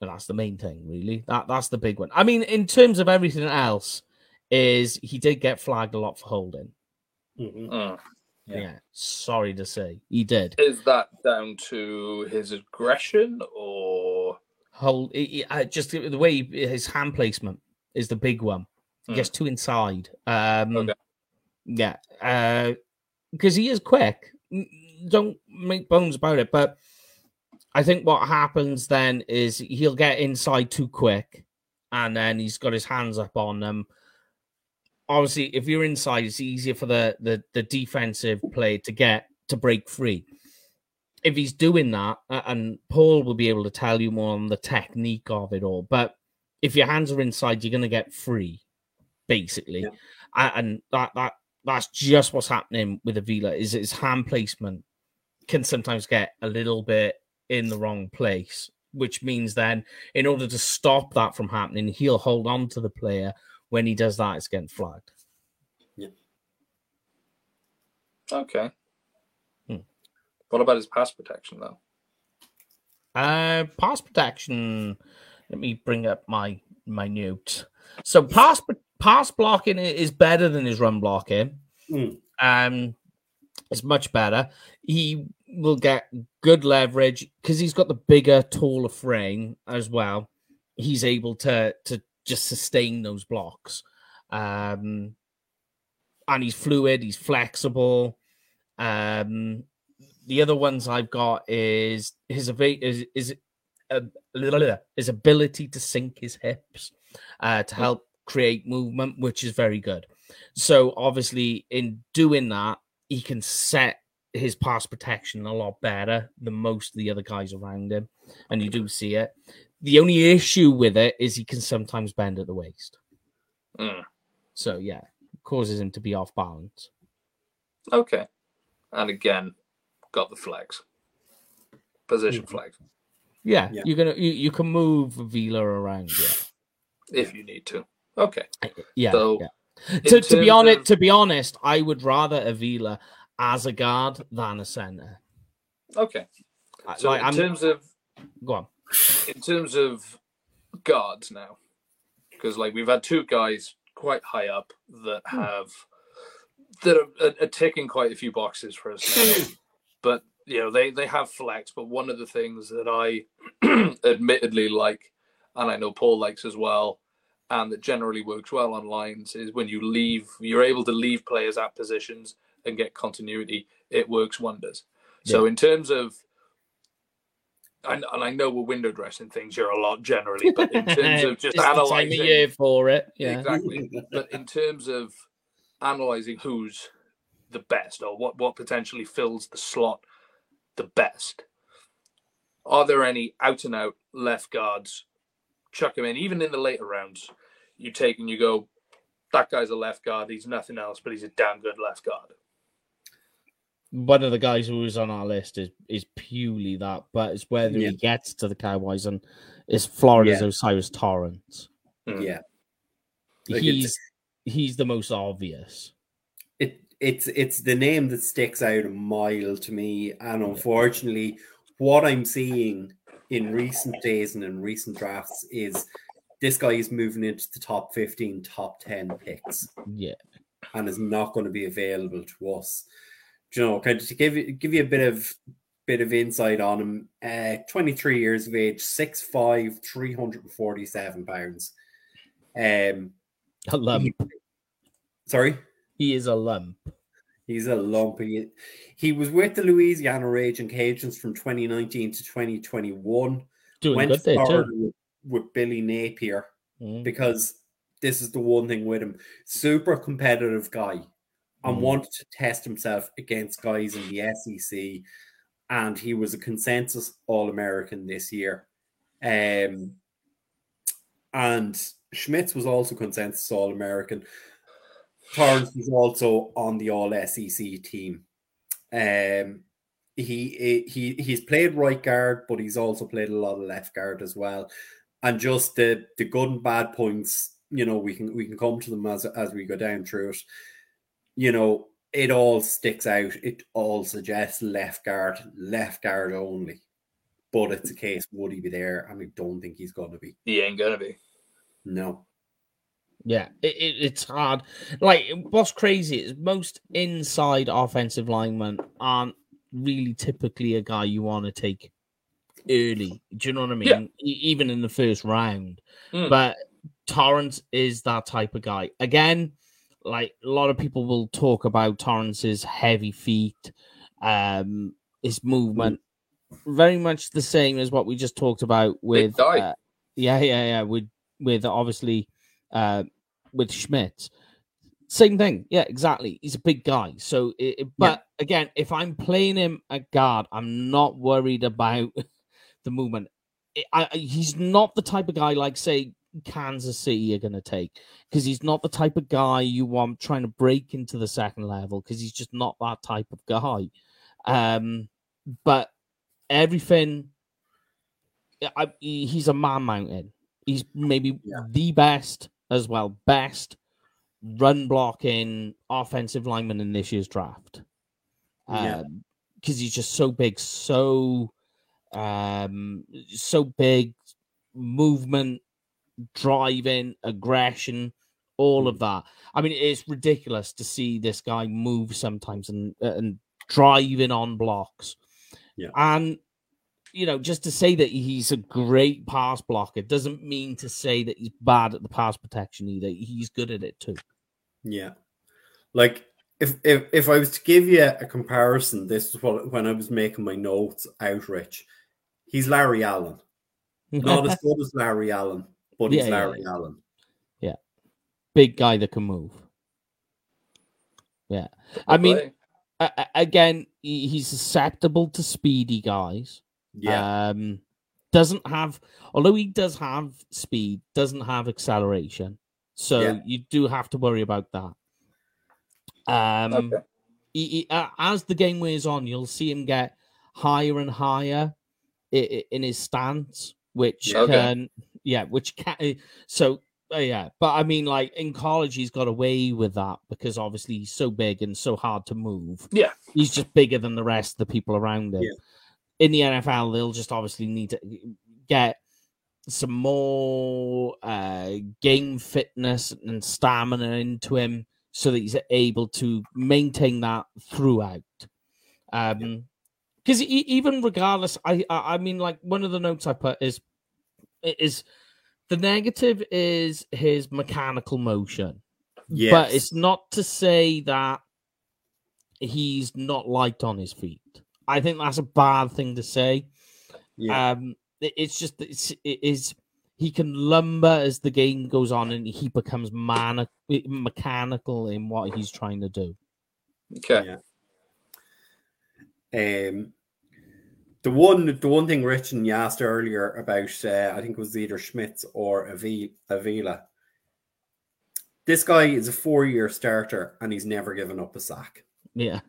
S2: And that's the main thing, really. That that's the big one. I mean, in terms of everything else, is he did get flagged a lot for holding.
S1: Mhm.
S3: Mm.
S2: Yeah.
S1: Yeah.
S2: sorry to say, he did
S3: Is that down to his aggression or?
S2: hold. He, he- uh, just the way he- his hand placement is the big one. He
S3: Hmm.
S2: gets too inside. Um,
S3: Okay.
S2: Yeah, because he is quick. Don't make bones about it. But I think what happens then is he'll get inside too quick, and then he's got his hands up on them. Obviously, if you're inside, it's easier for the the, the defensive player to get to break free. If he's doing that, and Paul will be able to tell you more on the technique of it all. But if your hands are inside, you're going to get free, basically,
S1: Yeah.
S2: And that that that's just what's happening with Avila is his hand placement can sometimes get a little bit in the wrong place, which means then in order to stop that from happening, he'll hold on to the player. When he does that, it's getting flagged. Yeah.
S3: Okay.
S2: Hmm.
S3: What about his pass protection though?
S2: Uh, pass protection. Let me bring up my my notes. So pass pass blocking is better than his run blocking.
S1: Mm.
S2: Um, it's much better. He will get good leverage because he's got the bigger, taller frame as well. He's able to to just sustain those blocks. Um, and he's fluid. He's flexible. Um, the other ones I've got is his is is uh, his ability to sink his hips uh, to help create movement, which is very good. So obviously, in doing that, he can set his pass protection a lot better than most of the other guys around him, and you do see it. The only issue with it is he can sometimes bend at the waist.
S3: Mm.
S2: So yeah, causes him to be off balance.
S3: Okay. And again, got the flags. Position
S1: Mhm.
S3: flags,
S2: Yeah,
S1: Yeah.
S2: you're gonna you, you can move Vila around. Yeah,
S3: if you need to. Okay.
S2: yeah.
S3: So,
S2: yeah. To, to be honest,
S3: of-
S2: to be honest, I would rather Avila as a guard than a center.
S3: Okay. So
S2: like,
S3: in
S2: I'm,
S3: terms of
S2: go on.
S3: In terms of guards now, because like we've had two guys quite high up that
S2: Hmm.
S3: have that are, are, are ticking quite a few boxes for us now. but you know they they have flex. But one of the things that I *clears throat* admittedly like, and I know Paul likes as well, and that generally works well on lines is when you leave, you're able to leave players at positions and get continuity. It works wonders. So in terms of, and, and I know we're window dressing things here a lot generally, but in *laughs* terms of just,
S2: the
S3: analyzing,
S2: year for it. Yeah.
S3: exactly. *laughs* but in terms of analyzing who's the best or what what potentially fills the slot the best, are there any out and out left guards? Chuck them in, even in the later rounds. You take and you go, that guy's a left guard. He's nothing else, but he's a damn good left guard.
S2: One of the guys who was on our list is is purely that, but it's whether
S1: Yeah.
S2: he gets to the Cowboys and is Florida's
S1: Yeah.
S2: O'Cyrus Torrence.
S3: Mm.
S1: Yeah. Like
S2: he's he's the most obvious.
S1: it it's it's the name that sticks out a mile to me and unfortunately what i'm seeing in recent days and in recent drafts is this guy is moving into the top 15 top 10 picks
S2: Yeah.
S1: and is not going to be available to us Do you know kind of to give you give you a bit of bit of insight on him uh 23 years of age 6'5 347 pounds um
S2: A lump.
S1: sorry
S2: He is a lump.
S1: He's a lump. He he was with the Louisiana Raging Cajuns from 2019 to 2021.
S2: Doing
S1: Went
S2: good there
S1: with, with Billy Napier
S2: Mm.
S1: because this is the one thing with him. Super competitive guy and
S2: Mhm.
S1: wanted to test himself against guys in the SEC. And he was a consensus All American this year. Um, and Schmitz was also consensus All American. Torrence was also on the All SEC team. Um, he he he's played right guard, but he's also played a lot of left guard as well. And just the the good and bad points, you know, we can we can come to them as as we go down through it. You know, it all sticks out. It all suggests left guard, left guard only. But it's a case would he be there? And I don't think he's going to be.
S3: He ain't gonna be.
S1: No.
S2: Yeah, it, it, it's hard. Like, what's crazy is most inside offensive linemen aren't really typically a guy you want to take early. Do you know what I mean?
S3: Yeah.
S2: E- even in the first round.
S3: Mm.
S2: But Torrence is that type of guy. Again, like a lot of people will talk about Torrence's heavy feet, um, his movement, very much the same as what we just talked about with. uh, yeah, yeah, yeah. With with obviously uh, with Schmitz. Same thing. Yeah, exactly. He's a big guy. So, it, it- but again, if I'm playing him at guard, I'm not worried about *laughs* the movement. I, he's not the type of guy like, say, Kansas City are going to take because he's not the type of guy you want trying to break into the second level because he's just not that type of guy. Um, but everything, I, he's a man mountain. He's maybe
S1: Yeah.
S2: the best as well, best run blocking offensive lineman in this year's draft.
S1: Yeah.
S2: because he's just so big, so um, so big, movement, driving, aggression, all of hmm. that. I mean, it's ridiculous to see this guy move sometimes and uh, and driving on blocks.
S1: Yeah.
S2: And you know, just to say that he's a great pass blocker doesn't mean to say that he's bad at the pass protection either. He's good at it too.
S1: Yeah. Like if if if I was to give you a comparison, this is what when I was making my notes out, Rich. He's Larry Allen. *laughs* Not as good as Larry Allen, but he's
S2: Yeah, yeah,
S1: Larry Allen.
S2: Big guy that can move. Yeah. I mean,
S3: Play.
S2: a- a- again, he's susceptible to speedy guys.
S1: Yeah.
S2: Um, doesn't have, although he does have speed, doesn't have acceleration. So
S1: Yeah.
S2: you do have to worry about that. Um,
S3: Okay.
S2: he, he- uh, as the game wears on, you'll see him get higher and higher i- i- in his stance, which
S3: Okay.
S2: can, yeah, which can. So uh, yeah, but I mean, like in college, he's got away with that because obviously he's so big and so hard to move.
S3: Yeah.
S2: he's just bigger than the rest of the people around him.
S1: Yeah.
S2: In the NFL, they'll just obviously need to get some more uh, game fitness and stamina into him so that he's able to maintain that throughout. Um, because even regardless, I, I I mean, like one of the notes I put is is The negative is his mechanical motion.
S1: Yes.
S2: But it's not to say that he's not light on his feet. I think that's a bad thing to say.
S1: yeah.
S2: Um, it- it's just it's, it is he can lumber as the game goes on, and he becomes mani- mechanical in what he's trying to do.
S3: Okay.
S1: Yeah. Um, the one, the one thing Rich and you asked earlier about, uh, I think it was either Schmitz or Avila. This guy is a four-year starter, and he's never given up a sack.
S2: Yeah,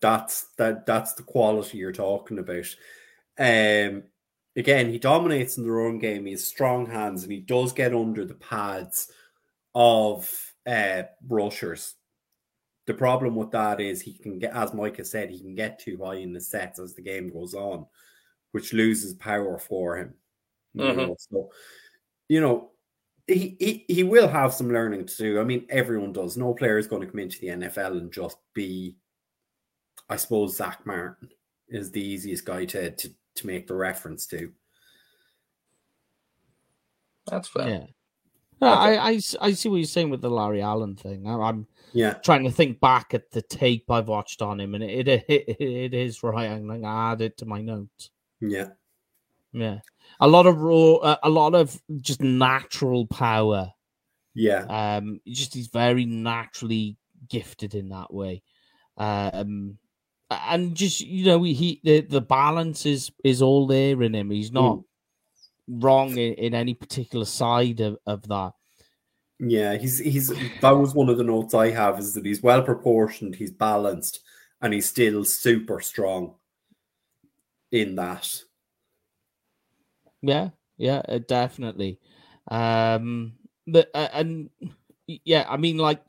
S1: That's that. That's the quality you're talking about. Um, again, he dominates in the run game. He has strong hands, and he does get under the pads of uh, rushers. The problem with that is he can get, as Micah said, he can get too high in the sets as the game goes on, which loses power for him. You
S3: Mhm.
S1: know, so you know, he, he he will have some learning to do. I mean, everyone does. No player is going to come into the NFL and just be, I suppose, Zack Martin is the easiest guy to to, to make the reference to.
S3: That's fair.
S2: yeah. No, I, I I see what you're saying with the Larry Allen thing. I, I'm
S1: Yeah,
S2: trying to think back at the tape I've watched on him, and it it, it, it is right. I'm going to add it to my notes.
S1: yeah,
S2: Yeah, a lot of raw, uh, a lot of just natural power.
S1: yeah,
S2: Um, just he's very naturally gifted in that way. Um, and just you know, he the the balance is is all there in him. He's not wrong in, in any particular side of, of that.
S1: yeah. He's he's that was one of the notes I have is that he's well proportioned, he's balanced, and he's still super strong in that.
S2: Yeah, yeah, uh, definitely. Um, but uh, and yeah, I mean, like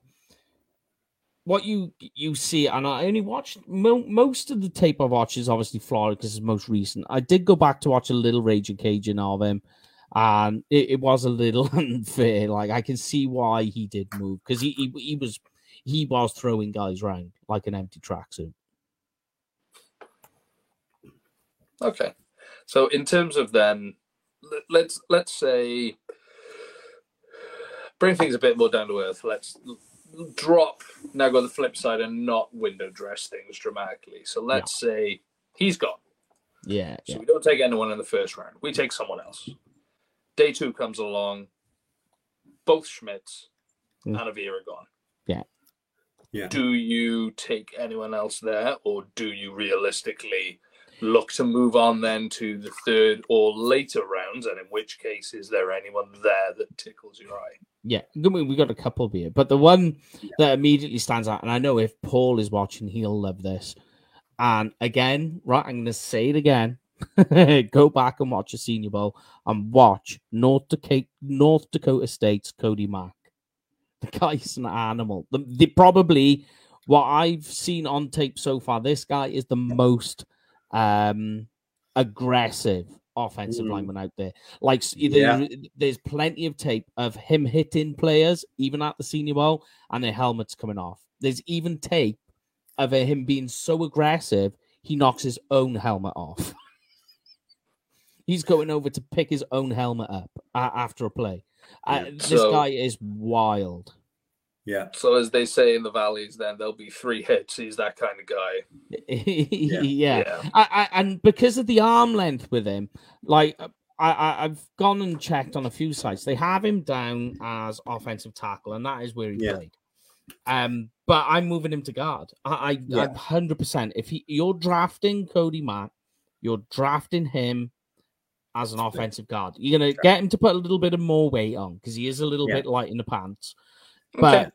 S2: what you you see, and I only watched mo- most of the tape I've watched is obviously Florida because it's most recent. I did go back to watch a little Raging Cajun of him, and it, it was a little *laughs* unfair. Like I can see why he did move because he, he he was he was throwing guys around like an empty tracksuit.
S3: Okay. So in terms of then, let- let's let's say bring things a bit more down to earth. Let's drop now go the flip side and not window dress things dramatically. So let's say he's gone.
S2: Yeah,
S3: So
S2: yeah,
S3: we don't take anyone in the first round. We take someone else. Day two comes along. Both Schmitz
S2: Mm.
S3: and Avila gone.
S2: Yeah.
S1: Yeah.
S3: Do you take anyone else there, or do you realistically look to move on then to the third or later rounds? And in which case, is there anyone there that tickles your eye?
S2: Yeah, we got a couple here, but the one that immediately stands out, and I know if Paul is watching, he'll love this. And again, right, I'm going to say it again. *laughs* Go back and watch a Senior Bowl and watch North Dakota, North Dakota State's Cody Mauch. The guy's an animal. The, the probably what I've seen on tape so far, this guy is the most um aggressive offensive
S1: Mm.
S2: lineman out there. Like
S1: Yeah.
S2: there- there's plenty of tape of him hitting players, even at the Senior Bowl, and their helmets coming off. There's even tape of him being so aggressive he knocks his own helmet off. *laughs* He's going over to pick his own helmet up after a play. Uh,
S1: Yeah.
S2: This
S3: So-
S2: guy is wild.
S1: Yeah,
S3: So, as they say in the valleys, then there'll be three hits. He's that kind of guy. *laughs*
S2: yeah. I, I, and because of the arm length with him, like I, I, I've gone and checked on a few sites. They have him down as offensive tackle, and that is where he
S1: Yeah.
S2: played. Um, but I'm moving him to guard. I, I,
S1: Yeah.
S2: Hundred percent. If he, you're drafting Cody Mauch, you're drafting him as an offensive guard. You're gonna get him to put a little bit of more weight on because he is a little
S1: Yeah.
S2: bit light in the pants.
S3: Okay.
S2: But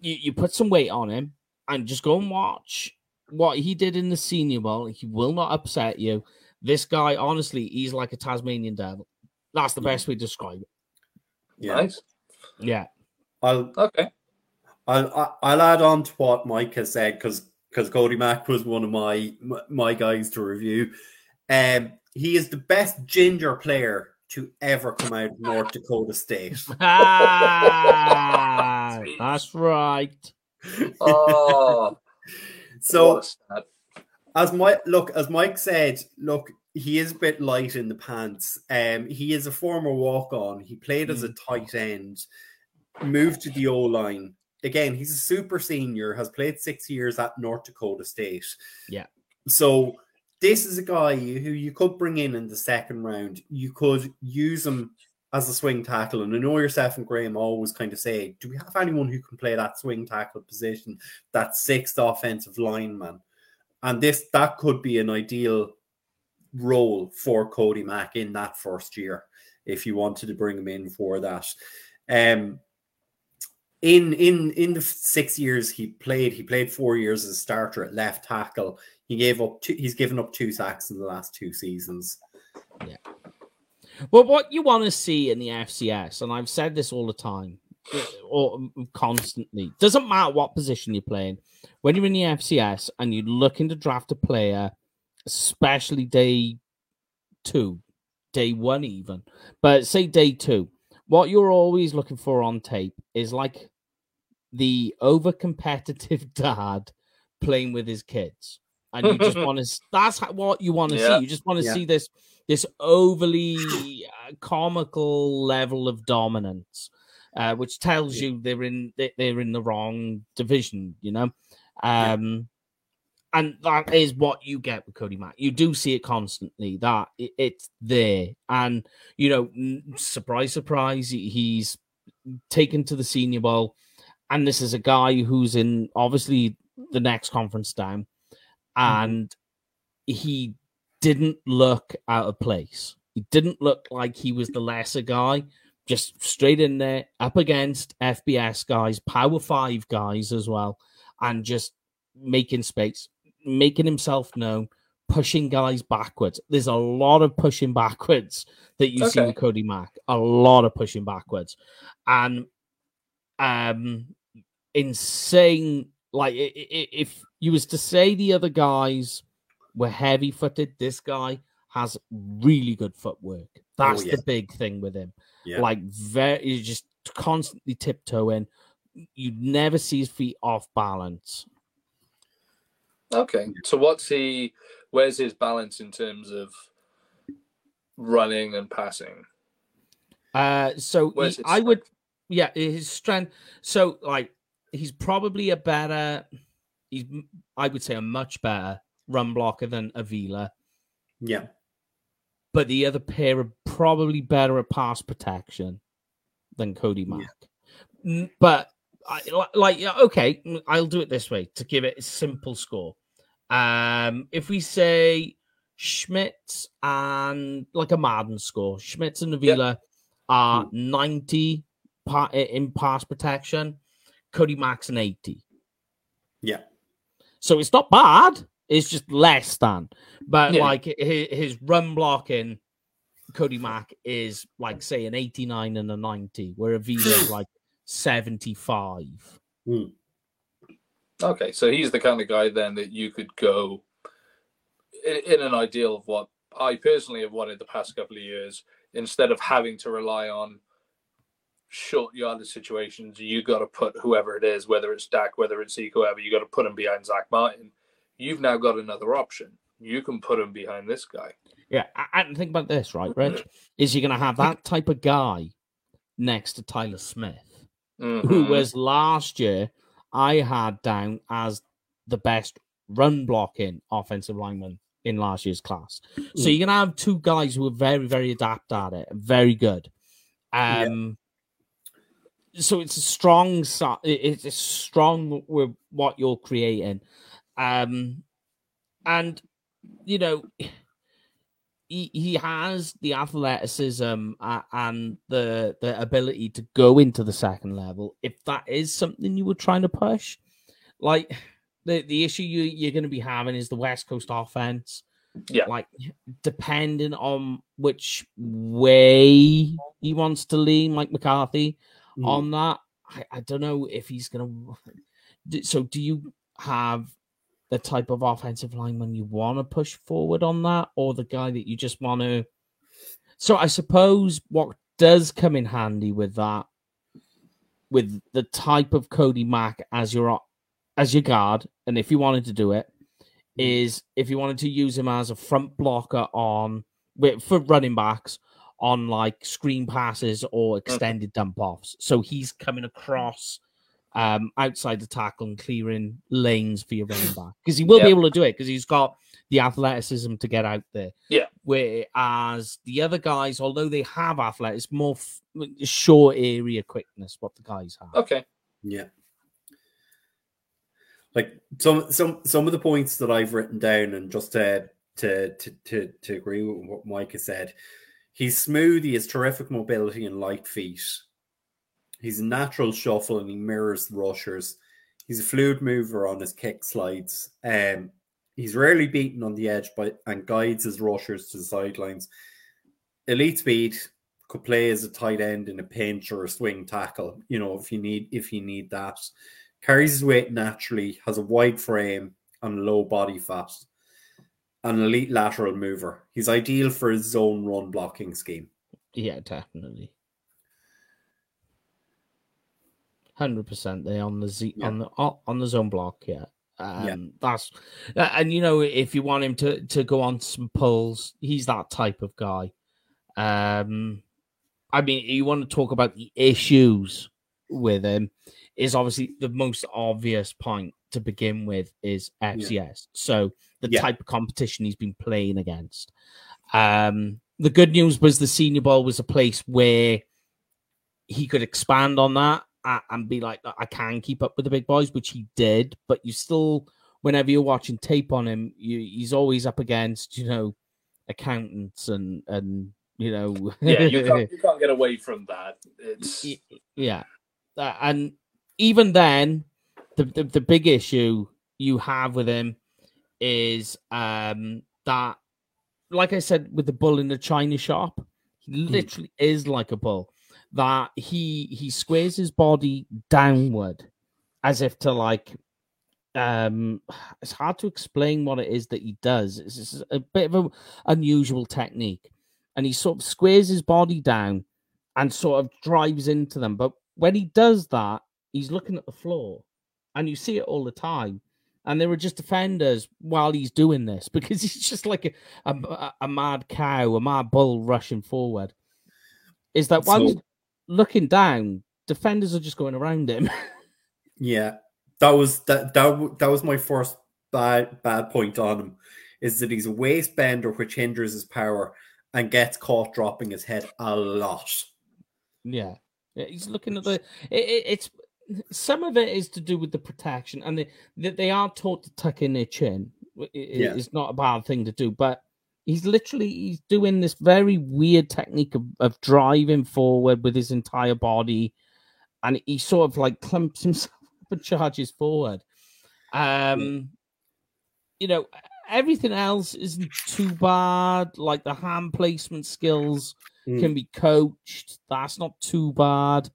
S2: you, you put some weight on him and just go and watch what he did in the senior bowl. He will not upset you. This guy, honestly, he's like a Tasmanian devil. That's the best way to describe it.
S1: yeah.
S3: Nice.
S2: Yeah.
S1: I'll
S3: Okay.
S1: I'll I- I'll add on to what Mike has said because because Cody Mauch was one of my my- my guys to review. Um, he is the best ginger player to ever come out of North Dakota State. *laughs* *laughs*
S2: Ah, that's right. *laughs*
S3: Oh, *laughs*
S1: So
S3: what a stat.
S1: as Mike look as Mike said, look, he is a bit light in the pants. Um, he is a former walk on. He played as a
S2: Mm.
S1: tight end, moved to the O line. Again, he's a super senior, has played six years at North Dakota State.
S2: Yeah.
S1: So this is a guy who you could bring in in the second round. You could use him as a swing tackle. And I know yourself and Graham always kind of say, do we have anyone who can play that swing tackle position, that sixth offensive lineman? And this that could be an ideal role for Cody Mauch in that first year if you wanted to bring him in for that. Um in in in the six years he played, he played four years as a starter at left tackle. He gave up two, he's given up two sacks in the last two seasons.
S2: Well, what you want to see in the FCS, and I've said this all the time, uh, or constantly, doesn't matter what position you're playing. When you're in the FCS and you're looking to draft a player, especially day two, day one, even, but say day two, what you're always looking for on tape is like the over competitive *laughs* dad playing with his kids. And you just *laughs* want to, that's what you want to
S3: Yeah.
S2: see. You just want to
S1: Yeah.
S2: see this this overly uh, comical level of dominance, uh, which tells you they're in they- they're in the wrong division, you know. Um, and that is what you get with Cody Mauch. You do see it constantly that it, it's there, and you know, surprise, surprise, he's taken to the Senior Bowl, and this is a guy who's in obviously the next conference down, and he didn't look out of place. He didn't look like he was the lesser guy, just straight in there, up against FBS guys, Power Five guys as well, and just making space, making himself known, pushing guys backwards. There's a lot of pushing backwards that you see with Cody Mauch, a lot of pushing backwards, and um, insane. Like if you was to say the other guys were heavy footed. This guy has really good footwork. That's
S1: yeah.
S2: the big thing with him.
S1: Yeah.
S2: Like very, he's just constantly tiptoeing. You never see his feet off balance.
S3: Okay. So what's he? Where's his balance in terms of running and passing?
S2: Uh, so he- I would, yeah, his strength. So like, he's probably a better. He's, I would say, a much better run blocker than Avila.
S1: Yeah.
S2: but the other pair are probably better at pass protection than Cody Mauch. N- But I, like, okay, mm, I'll do it this way to give it a simple score. Um, if we say Schmitz and like a Madden score, Schmitz and Avila are 90 in pass protection, Cody Mauch's an 80.
S1: Yeah.
S2: So it's not bad. It's just less than. But
S3: Yeah.
S2: like his, his run blocking, Cody Mauch is like say an 89 and a 90, where Avila's *clears throat* like 75. Hmm.
S3: Okay, so he's the kind of guy then that you could go in, in an ideal of what I personally have wanted the past couple of years. Instead of having to rely on short yardage situations, you got to put whoever it is, whether it's Dak, whether it's Zeke, whoever, you got to put him behind Zack Martin. You've now got another option. You can put him behind this guy.
S2: Yeah, and think about this, right, Rich? *clears throat* Is you're going to have that type of guy next to Tyler Smith, who
S3: Mhm.
S2: was last year I had down as the best run blocking offensive lineman in last year's class. So
S1: Mm.
S2: you're gonna have two guys who are very, very adept at it, very good.
S1: Yeah.
S2: Um, so it's a strong, it's a strong with what you're creating, um, and you know. He, he has the athleticism and the the ability to go into the second level if that is something you were trying to push like the the issue you, you're going to be having is the west coast offense
S3: Yeah.
S2: like depending on which way he wants to lean mike mccarthy
S1: Mm.
S2: on that I, I don't know if he's gonna so do you have the type of offensive lineman you want to push forward on that or the guy that you just want to so i suppose what does come in handy with that with the type of cody mauch as your as your guard and if you wanted to do it is if you wanted to use him as a front blocker on with- for running backs on like screen passes or mm. extended dump offs. So he's coming across um, outside the tackle and clearing lanes for your running back because he will be able to do it because he's got the athleticism to get out there.
S3: Yeah.
S2: Whereas the other guys, although they have athletics, more f- short area quickness, what the guys have.
S3: Okay.
S1: Yeah. Like some some some of the points that I've written down, and just to to to to, to agree with what Mike has said, he's smooth. He has terrific mobility and light feet. He's a natural shuffle, and he mirrors rushers. He's a fluid mover on his kick slides. Um, he's rarely beaten on the edge, but and guides his rushers to the sidelines. Elite speed could play as a tight end in a pinch or a swing tackle. You know, if you need if you need that, carries his weight naturally, has a wide frame and low body fat. An elite lateral mover. He's ideal for his zone run blocking scheme.
S2: Yeah, definitely. Hundred percent. They on the z
S1: Yeah.
S2: on the on on the zone block. Yeah. Um,
S1: Yeah.
S2: that's uh, and you know if you want him to to go on some pulls, he's that type of guy. Um, I mean, you want to talk about the issues with him is obviously the most obvious point to begin with is FCS. So the
S1: Yeah.
S2: type of competition he's been playing against. Um, the good news was the Senior Bowl was a place where he could expand on that and be like, I can keep up with the big boys, which he did. But you still, whenever you're watching tape on him, you, he's always up against, you know, accountants and and you know,
S3: Yeah, you can't, *laughs* you can't get away from that. It's
S2: yeah, Uh, and even then, the, the the big issue you have with him is um that, like I said, with the bull in the china shop, he literally is like a bull. That he he squares his body downward, as if to like. Um, it's hard to explain what it is that he does. It's, a bit of an unusual technique, and he sort of squares his body down and sort of drives into them. But when he does that, he's looking at the floor, and you see it all the time. And there are just defenders while he's doing this *laughs* because he's just like a, a, a mad cow, a mad bull rushing forward. Is that
S1: So-
S2: he's looking down, defenders are just going around him. *laughs*
S1: Yeah, that was that that that was my first bad bad point on him, is that he's a waist bender which hinders his power and gets caught dropping his head a lot.
S2: Yeah, he's looking at the. It, it, it's some of it is to do with the protection, and they they, they are taught to tuck in their chin. It-
S1: Yeah.
S2: It's not a bad thing to do, but he's literally he's doing this very weird technique of, of driving forward with his entire body, and he sort of like clumps *laughs* himself up and charges forward. Um, you know, everything else isn't too bad. Like the hand placement skills
S1: Mm.
S2: can be coached. That's not too bad.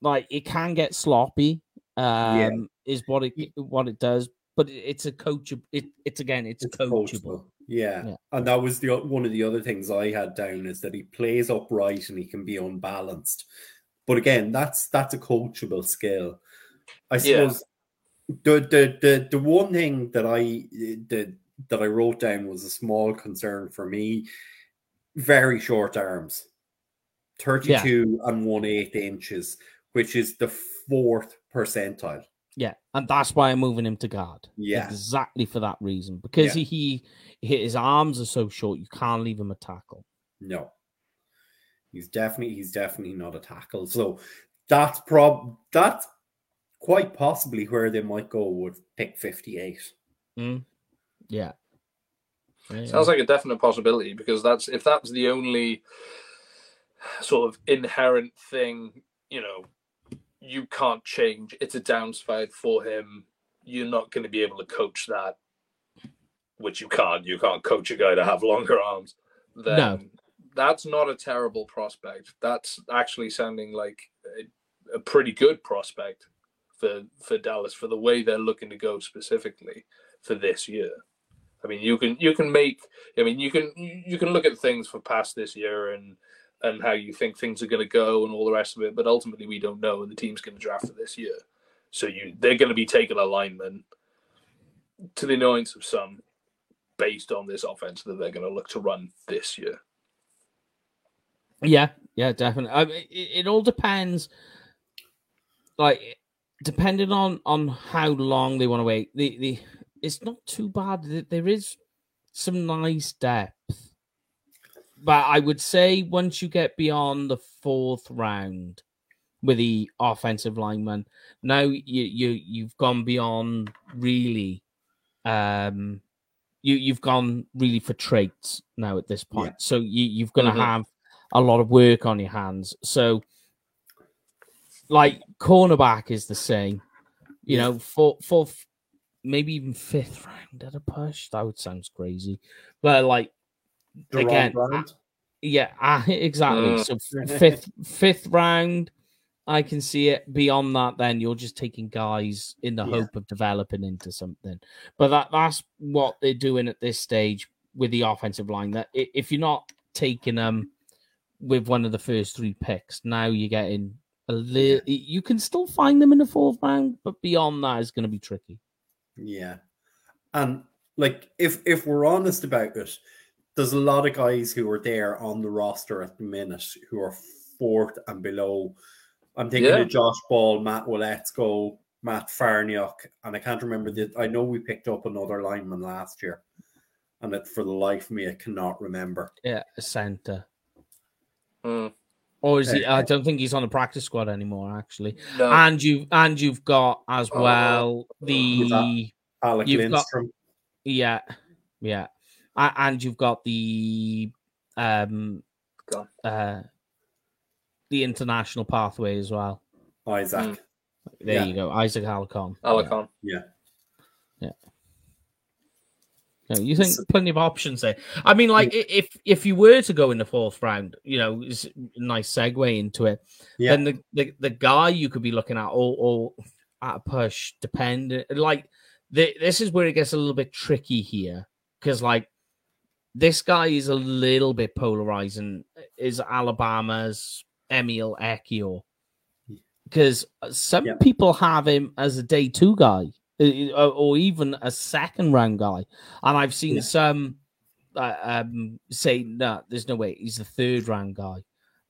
S2: Like it can get sloppy. Um, is what it what it does, but it's a coach. It, it's again, it's,
S1: It's
S2: coachable.
S1: coachable. Yeah.
S2: Yeah.
S1: and that was the one of the other things I had down is that he plays upright and he can be unbalanced. But again, that's that's a coachable skill. I
S3: Yeah.
S1: suppose the the the the one thing that I did that I wrote down was a small concern for me. Very short arms, thirty-two and one eighth inches, which is the fourth percentile.
S2: Yeah, and that's why I'm moving him to guard.
S1: Yeah.
S2: exactly for that reason because
S1: Yeah.
S2: he, he his arms are so short, you can't leave him a tackle.
S1: No. He's definitely he's definitely not a tackle. So that's prob that's quite possibly where they might go with pick 58.
S2: Mm. Yeah. Yeah.
S3: Sounds like a definite possibility because that's if that's the only sort of inherent thing, you know, you can't change. It's a downside for him. You're not going to be able to coach that, which you can't. You can't coach a guy to have longer arms. Then
S2: No.
S3: that's not a terrible prospect. That's actually sounding like a, a pretty good prospect for for Dallas for the way they're looking to go specifically for this year. I mean, you can you can make. I mean, you can you can look at things for past this year and and how you think things are going to go and all the rest of it. But ultimately, we don't know, and the team's going to draft for this year. So you they're going to be taking alignment. to the annoyance of some, based on this offense that they're going to look to run this year.
S2: Yeah, yeah, definitely. I mean, it, it all depends. Like, depending on on how long they want to wait. The the it's not too bad. There is some nice depth, but I would say once you get beyond the fourth round with the offensive lineman, now you you you've gone beyond really. Um, you you've gone really for traits now at this point. Yeah. So you you've going to mm-hmm. have a lot of work on your hands. So, like cornerback is the same. You know, for for maybe even fifth round at a push. That would sounds crazy, but like again, round. yeah, uh, *laughs* exactly. Uh. So *laughs* fifth fifth round, I can see it. Beyond that, then you're just taking guys in the yeah. hope of developing into something. But that that's what they're doing at this stage with the offensive line. That if you're not taking them with one of the first three picks, now you're getting a little. You can still find them in the fourth round, but beyond that is going to be tricky.
S1: Yeah. And like if if we're honest about it, there's a lot of guys who are there on the roster at the minute who are fourth and below. I'm thinking yeah. of Josh Ball, Matt Waletzko, Matt Farniok, and I can't remember the I know we picked up another lineman last year. And that for the life of me, I cannot remember.
S2: Yeah, Santa.
S3: Mm.
S2: Or is he? I don't think he's on the practice squad anymore, actually. No. And you and you've got as oh, well the
S1: Alec Lindstrom. Got,
S2: yeah, yeah, and you've got the um, uh, the international pathway as well.
S1: Isaac. Mm.
S2: There yeah. you go, Isaac Alarcon.
S3: Alarcon.
S1: Yeah.
S2: Yeah. No, you think so, plenty of options there. I mean, like yeah. if if you were to go in the fourth round, you know, it's a nice segue into it. Yeah. Then the, the, the guy you could be looking at, or, or at a push, depend like the, this is where it gets a little bit tricky here because like this guy is a little bit polarizing. Is Alabama's Emil Ekiyor because some people have him as a day two guy uh, uh, or even a second round guy. And I've seen yeah. some uh, um, say, no, there's no way he's the third round guy.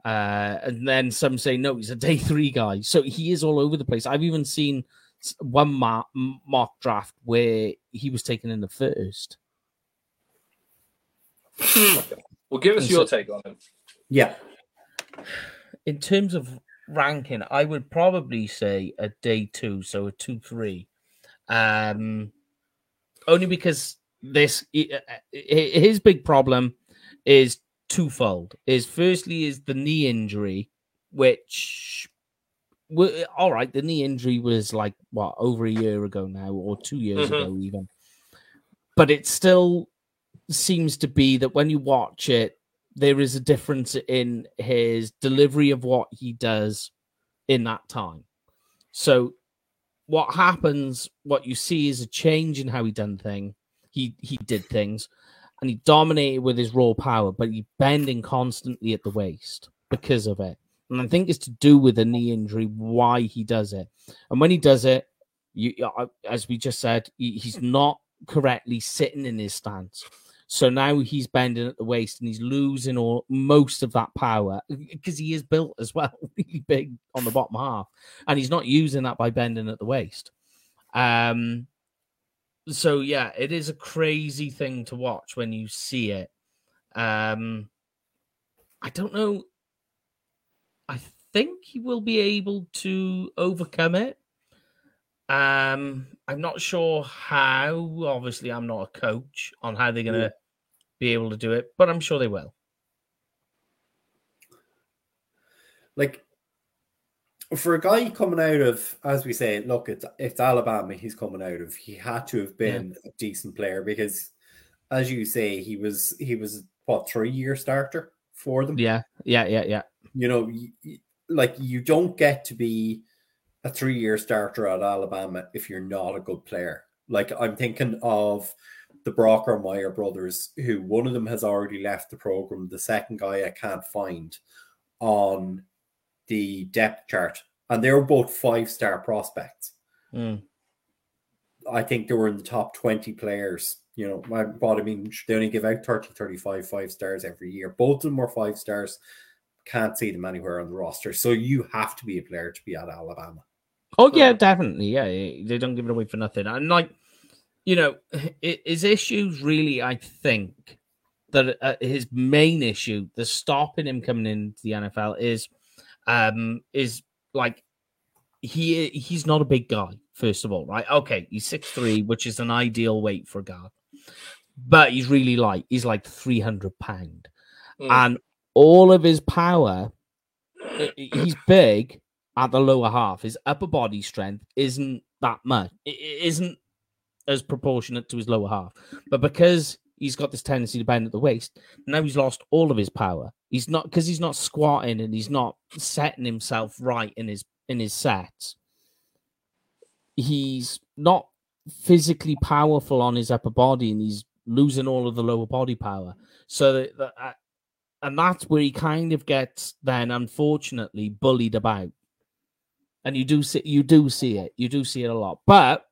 S2: Uh, and then some say, no, he's a day *laughs* three guy. So he is all over the place. I've even seen one mock, mock draft where he was taken in the first.
S3: Well, give us and your so, take on him.
S1: Yeah.
S2: In terms of ranking, I would probably say a day two, so a two three. Um, only because this uh, uh, his big problem is twofold. Is firstly is the knee injury, which all right, the knee injury was like what over a year ago now, or two years mm-hmm. ago even. But it's still seems to be that when you watch it, there is a difference in his delivery of what he does in that time. So what happens, what you see is a change in how he done thing. He he did things, and he dominated with his raw power, but he bending constantly at the waist because of it. And I think it's to do with a knee injury why he does it. And when he does it, you as we just said, he's not correctly sitting in his stance. So now he's bending at the waist and he's losing all most of that power because he is built as well, *laughs* big on the bottom half, and he's not using that by bending at the waist. Um, so yeah, it is a crazy thing to watch when you see it. Um, I don't know. I think he will be able to overcome it. Um, I'm not sure how. Obviously, I'm not a coach on how they're going to be able to do it, but I'm sure they will.
S1: Like for a guy coming out of, as we say, look, it's it's Alabama. He's coming out of. He had to have been yeah. a decent player because, as you say, he was he was what three year starter for them.
S2: Yeah, yeah, yeah, yeah.
S1: You know, like you don't get to be a three year starter at Alabama if you're not a good player. Like I'm thinking of the Brockermeyer brothers, who one of them has already left the program. The second guy I can't find on the depth chart, and they were both five star prospects.
S2: Mm.
S1: I think they were in the top 20 players. You know, but I mean, they only give out 30, 35 five stars every year. Both of them were five stars. Can't see them anywhere on the roster. So you have to be a player to be at Alabama.
S2: Oh, yeah, definitely. Yeah, they don't give it away for nothing. And, like, you know, his issues really, I think, that uh, his main issue, the stopping him coming into the NFL, is um is like he he's not a big guy. First of all, right? Okay, he's six three, which is an ideal weight for a guard, but he's really light. He's like three hundred pound, mm. and all of his power. He's big at the lower half. His upper body strength isn't that much. It isn't as proportionate to his lower half, but because he's got this tendency to bend at the waist. Now he's lost all of his power. He's not because he's not squatting and he's not setting himself right in his in his sets. He's not physically powerful on his upper body, and he's losing all of the lower body power. So that, that uh, and that's where he kind of gets then, unfortunately, bullied about. And you do see you do see it. You do see it a lot, but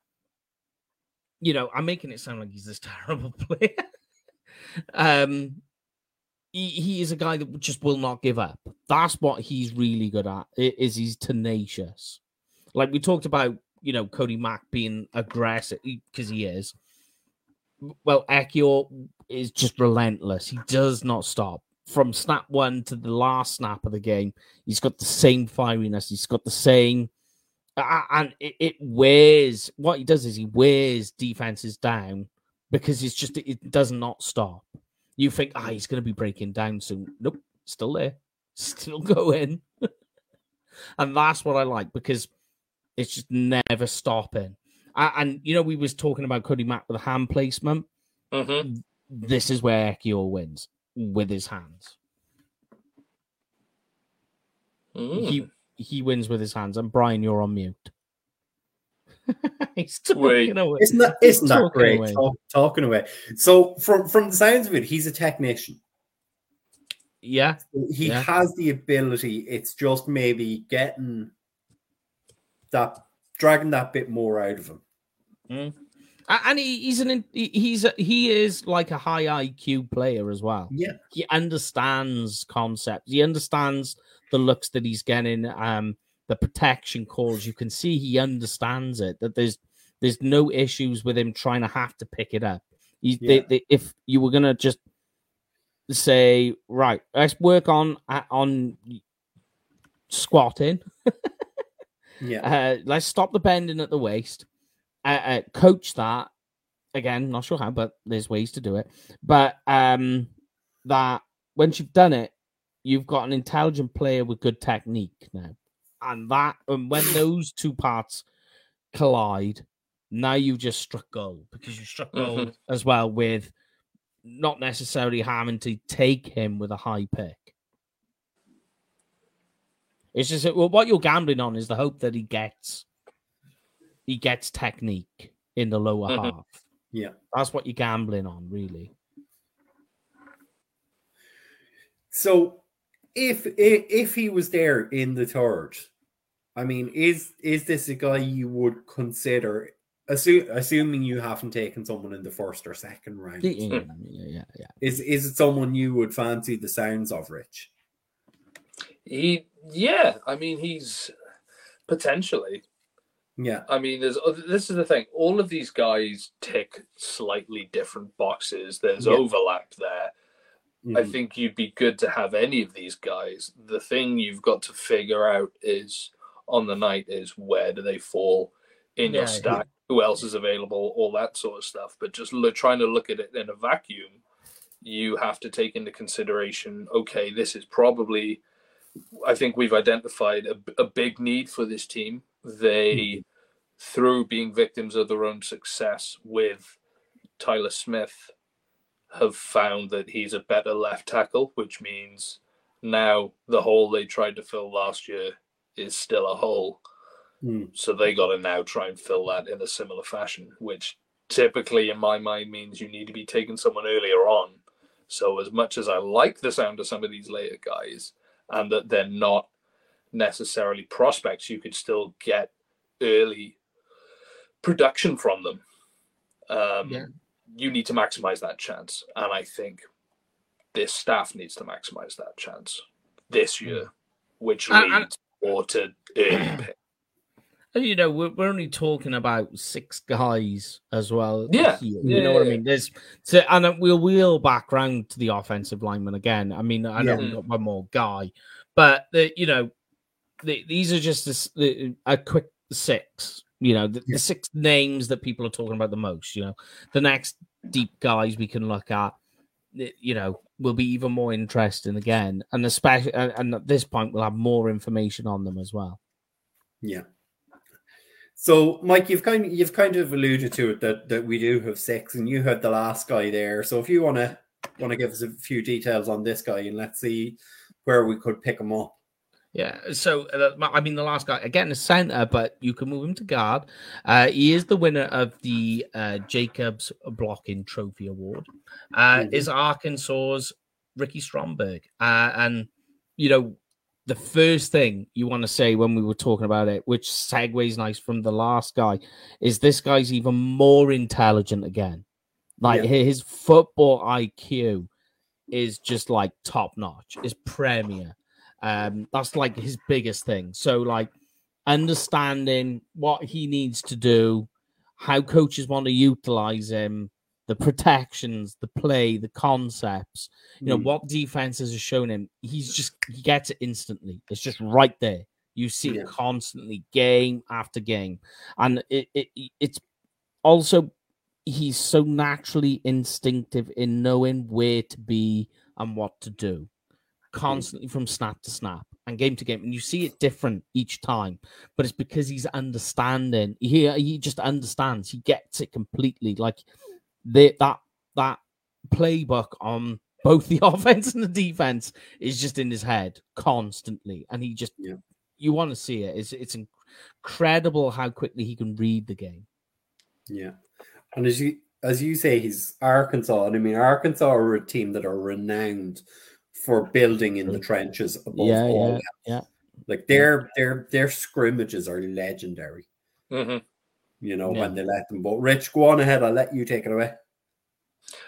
S2: you know, I'm making it sound like he's this *laughs* terrible player. um, he, he is a guy that just will not give up. That's what he's really good at. Is he's tenacious. Like we talked about, you know, Cody Mauch being aggressive because he is. Well, Ekiyor is just relentless. He does not stop from snap one to the last snap of the game. He's got the same fieriness. He's got the same and it, it wears what he does is he wears defenses down because it's just it does not stop. You think, ah, oh, he's going to be breaking down soon. Nope, still there, *laughs* still going, *laughs* and that's what I like because it's just never stopping. And, and you know, we was talking about Cody Mauch with a hand placement.
S3: Mm-hmm.
S2: This is where Ekiyor wins with his hands. Mm. He he wins with his hands. And Brian, you're on mute. *laughs*
S1: he's talking away. Isn't that, isn't that great? Away. Talk, talking away. So from from the sounds of it, he's a technician.
S2: Yeah,
S1: he
S2: yeah.
S1: has the ability. It's just maybe getting that, dragging that bit more out of him.
S2: Mm. And he, he's an he's a, he is like a high IQ player as well.
S1: Yeah,
S2: he understands concepts. He understands the looks that he's getting, um, the protection calls. You can see he understands it. That there's there's no issues with him trying to have to pick it up. He, yeah. they, they, if you were gonna just say right, let's work on on squatting. *laughs*
S1: yeah,
S2: uh, let's stop the bending at the waist. Uh, uh, coach that again. Not sure how, but there's ways to do it. But um, that once you've done it, you've got an intelligent player with good technique now. And that and when *clears throat* those two parts collide, now you've just struck gold because you struck gold mm-hmm. as well with not necessarily having to take him with a high pick. It's just well, what you're gambling on is the hope that he gets he gets technique in the lower mm-hmm. half.
S1: Yeah,
S2: that's what you're gambling on, really.
S1: So if if if he was there in the third, I mean, is is this a guy you would consider? Assume, assuming you haven't taken someone in the first or second round,
S2: yeah, yeah, yeah, yeah.
S1: Is is it someone you would fancy the sounds of, Rich?
S3: He, yeah, I mean, he's potentially.
S1: Yeah,
S3: I mean, there's uh, this is the thing. All of these guys tick slightly different boxes. There's yeah. overlap there. Mm-hmm. I think you'd be good to have any of these guys. The thing you've got to figure out is on the night is where do they fall in yeah, your stack? Yeah. Who else is available? All that sort of stuff. But just lo- trying to look at it in a vacuum, you have to take into consideration. Okay, this is probably. I think we've identified a, a big need for this team. They, mm-hmm. through being victims of their own success with Tyler Smith have found that he's a better left tackle, which means now the hole they tried to fill last year is still a hole.
S1: Mm.
S3: So they got to now try and fill that in a similar fashion, which typically, in my mind, means you need to be taking someone earlier on. So, as much as I like the sound of some of these later guys and that they're not necessarily prospects, you could still get early production from them, um,
S2: Yeah.
S3: You need to maximize that chance. And I think this staff needs to maximize that chance this year, which
S2: And- and-
S3: leads more to early *clears throat* pick.
S2: And, you know, we're, we're only talking about six guys as well.
S3: Yeah.
S2: here,
S3: Yeah,
S2: you know what I mean? There's so, and uh, we'll wheel back round to the offensive lineman again. I mean, I know
S1: Yeah.
S2: we've got one more guy, but the, you know, the, these are just a, s- the- a quick six. You know, the,
S1: Yeah.
S2: the six names that people are talking about the most. You know, the next deep guys we can look at. You know, will be even more interesting again, and especially, and, and at this point, we'll have more information on them as well.
S1: Yeah. So, Mike, you've kind of, you've kind of alluded to it that, that we do have six, and you had the last guy there. So, if you want to want to give us a few details on this guy, and let's see where we could pick him up.
S2: Yeah, so uh, I mean, the last guy again is center, but you can move him to guard. Uh, he is the winner of the uh, Jacobs Blocking Trophy Award. Uh,
S1: Mhm.
S2: Is Arkansas's Ricky Stromberg, uh, and you know the first thing you want to say when we were talking about it, which segues nice from the last guy, is this guy's even more intelligent again. Like
S1: Yeah.
S2: his football IQ is just like top notch, is premier. Um, that's like his biggest thing. So like understanding what he needs to do, how coaches want to utilize him, the protections, the play, the concepts, you know,
S1: Mm.
S2: what defenses have shown him. He's just he gets it instantly. It's just right there. You see
S1: Yeah.
S2: it constantly, game after game, and it, it it's also he's so naturally instinctive in knowing where to be and what to do constantly from snap to snap and game to game and you see it different each time but it's because he's understanding. He he just understands. He gets it completely. Like the, that that playbook on both the *laughs* offense and the defense is just in his head constantly and he just
S1: Yeah.
S2: you want to see it. It's it's incredible how quickly he can read the game.
S1: Yeah, and as you as you say, he's Arkansas, and I mean Arkansas are a team that are renowned for building in the trenches above
S2: Yeah,
S1: all.
S2: yeah,
S1: else.
S2: yeah.
S1: Like their their their scrimmages are legendary.
S3: hmm
S1: You know
S2: Yeah.
S1: when they let them. But Rich, go on ahead. I'll let you take it away.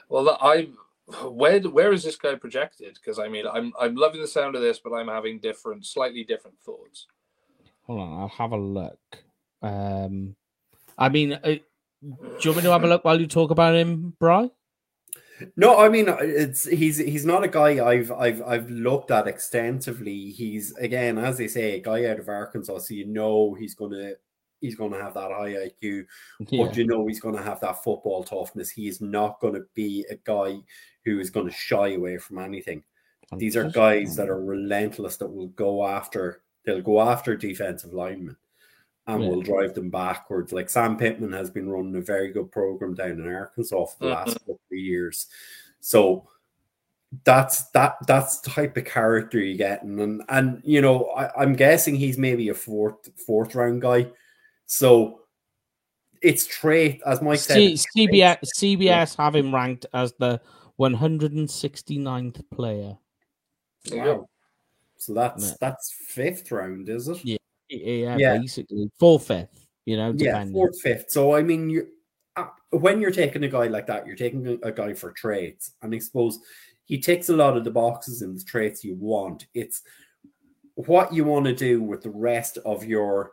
S3: Well, I where where is this guy projected? Because I mean, I'm I'm loving the sound of this, but I'm having different, slightly different thoughts.
S2: hold on i'll have a look um i mean uh, do you want me to have a *clears throat* look while you talk about him bry
S1: No, I mean it's he's he's not a guy I've I've I've looked at extensively. He's again, as they say, a guy out of Arkansas, so you know he's gonna he's gonna have that high IQ,
S2: yeah
S1: but you know he's gonna have that football toughness. He is not gonna be a guy who is gonna shy away from anything. These are guys that are relentless that will go after they'll go after defensive linemen and
S2: Yeah.
S1: will drive them backwards. Like Sam Pittman has been running a very good program down in Arkansas for the last mm-hmm. couple of years. So that's that that's the type of character you're getting. and, and you know, I, I'm guessing he's maybe a fourth fourth round guy. So it's trait, as Mike.
S2: C-
S1: it's
S2: CBS. CBS have him ranked as the 169th player.
S3: There you go.
S1: Wow. So that's
S2: Yeah.
S1: that's fifth round, is it?
S2: Yeah. Yeah,
S1: Yeah.
S2: basically fourth, fifth. You know,
S1: yeah,
S2: depending.
S1: fourth, fifth. So I mean, you uh, when you're taking a guy like that, you're taking a, guy for traits, and I suppose he ticks a lot of the boxes in the traits you want. It's what you want to do with the rest of your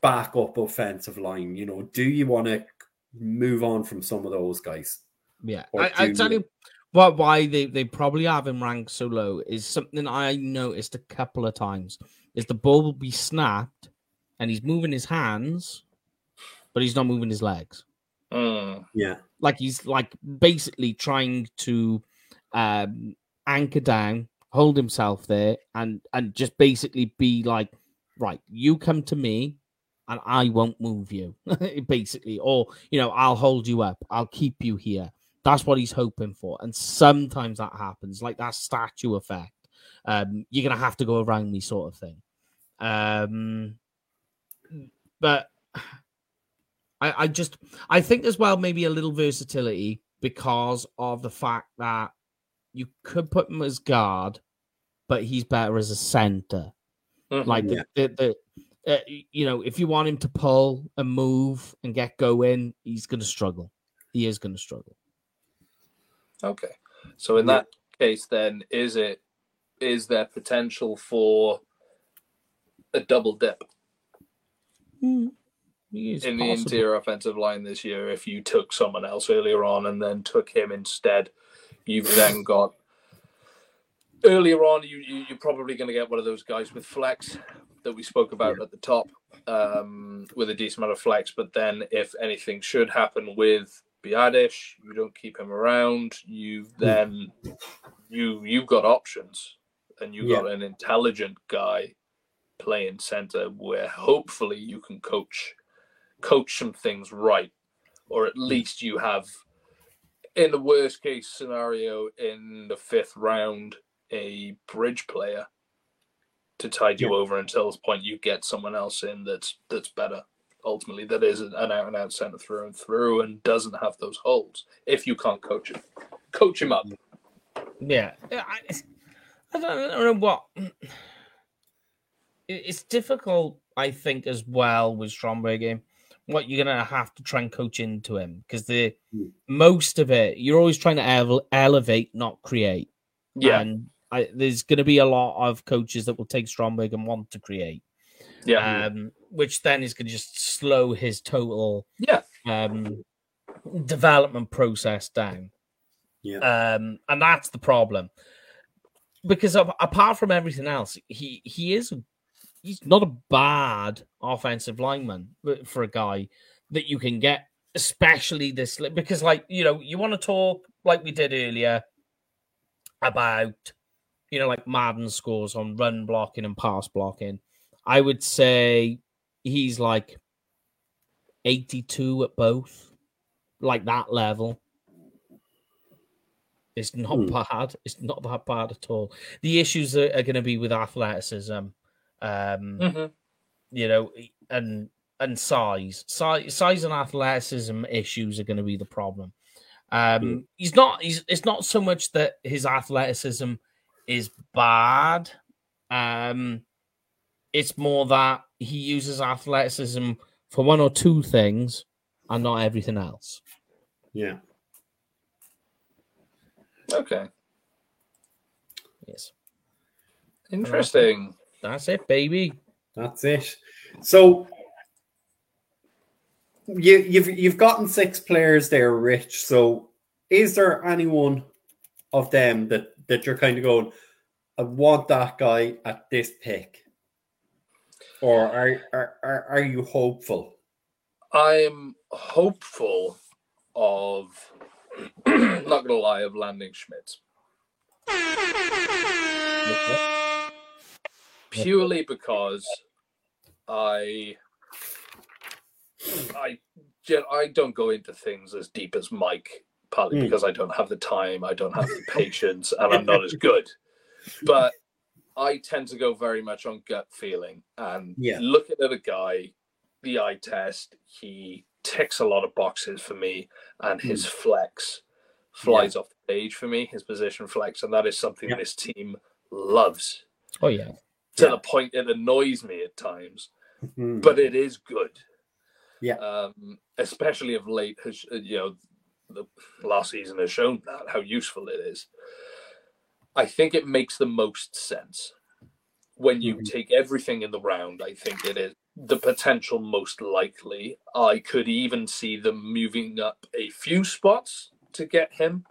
S1: backup offensive line. You know, do you want to move on from some of those guys?
S2: Yeah, I, I tell
S1: you-
S2: you what. Why they, they probably have him ranked so low is something I noticed a couple of times. Is the ball will be snapped, and he's moving his hands, but he's not moving his legs.
S3: Mm.
S1: Yeah,
S2: Like he's like basically trying to um, anchor down, hold himself there, and and just basically be like, right, you come to me, and I won't move you, *laughs* basically, or you know, I'll hold you up, I'll keep you here. That's what he's hoping for, and sometimes that happens, like that statue effect. Um, you're gonna have to go around me, sort of thing. Um, but I, I just I think as well maybe a little versatility because of the fact that you could put him as guard, but he's better as a center.
S3: Mhm.
S2: Like
S1: Yeah.
S2: the, the, the uh, you know, if you want him to pull and move and get going, he's going to struggle. He is going to struggle.
S3: Okay. So in
S1: Yeah.
S3: that case, then is it is there potential for a double dip
S2: He is
S3: in the
S2: possible.
S3: interior offensive line this year if you took someone else earlier on and then took him instead? You've then *sighs* got earlier on. You, you you're probably going to get one of those guys with flex that we spoke about at the top, um, with a decent amount of flex. But then if anything should happen with Biadasz, you don't keep him around. You've then you you've got options, and you have got an intelligent guy playing center where hopefully you can coach coach some things right, or at mm. least you have. In the worst case scenario, in the fifth round, a bridge player to tide you
S1: Yeah.
S3: over until this point you get someone else in that's that's better. Ultimately that is an out and out center through and through and doesn't have those holes if you can't coach him. Coach him up.
S2: Yeah, Yeah, I, I don't, I don't know what. It's difficult, I think, as well with Stromberg. What you're gonna have to try and coach into him because the
S1: Hmm.
S2: most of it you're always trying to ele- elevate, not create.
S3: yeah
S2: and I, there's going to be a lot of coaches that will take Stromberg and want to create,
S3: yeah
S2: um, which then is going to just slow his total
S3: yeah
S2: um, development process down.
S1: Yeah.
S2: Um, and that's the problem. Because of, apart from everything else, he he is he's not a bad offensive lineman uh, for a guy that you can get, especially this because like you know you want to talk like we did earlier about you know like Madden scores on run blocking and pass blocking. I would say he's like 82 at both, like that level. It's not
S1: Hmm.
S2: bad. It's not that bad at all. The issues are, are going to be with athleticism, um,
S3: Mhm.
S2: you know, and and size. size. Size and athleticism issues are going to be the problem. Um,
S1: Hmm.
S2: He's not. He's. It's not so much that his athleticism is bad. Um, it's more that he uses athleticism for one or two things and not everything else.
S1: Yeah.
S3: Okay
S2: Yes,
S3: interesting
S2: that's it, baby.
S1: That's it. So you, you've you've gotten six players there, Rich. So is there anyone of them that that you're kind of going, I want that guy at this pick, or are are are, are you hopeful?
S3: i'm hopeful of *clears throat* not gonna lie of landing Schmitz purely because I I I don't go into things as deep as Mike, partly
S1: Mm.
S3: because I don't have the time, I don't have the patience, and I'm not as good. But I tend to go very much on gut feeling and
S1: Yeah.
S3: looking at a guy, the eye test, he ticks a lot of boxes for me, and his flex flies off the page for me, his position flex, and that is something
S1: Yeah.
S3: this team loves
S2: Oh yeah,
S3: to
S1: Yeah.
S3: the point it annoys me at times,
S1: Hmm.
S3: but it is good.
S1: Yeah.
S3: Um, especially of late, has uh, you know, the last season has shown that how useful it is. I think it makes the most sense when you
S1: Mhm.
S3: take everything in the round. I think it is the potential most likely. I could even see them moving up a few spots to get him,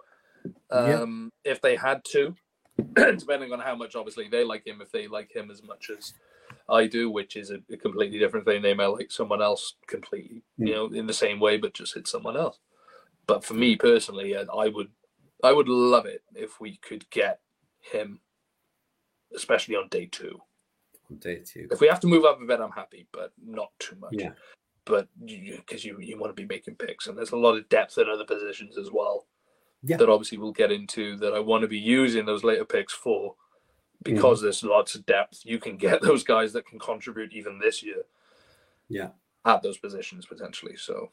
S1: Yeah.
S3: um, if they had to, *clears throat* depending on how much obviously they like him. If they like him as much as I do, which is a, a completely different thing. They may like someone else completely, you know, in the same way, but just hit someone else. But for me personally, I would, I would love it if we could get him, especially on day two.
S1: On Day two.
S3: If we have to move up a bit, I'm happy, but not too much.
S1: Yeah.
S3: But because you, you, want to be making picks, and there's a lot of depth in other positions as well.
S1: Yeah.
S3: That obviously we'll get into that I want to be using those later picks for, because mm-hmm. there's lots of depth. You can get *laughs* those guys that can contribute even this year.
S1: Yeah.
S3: At those positions potentially. So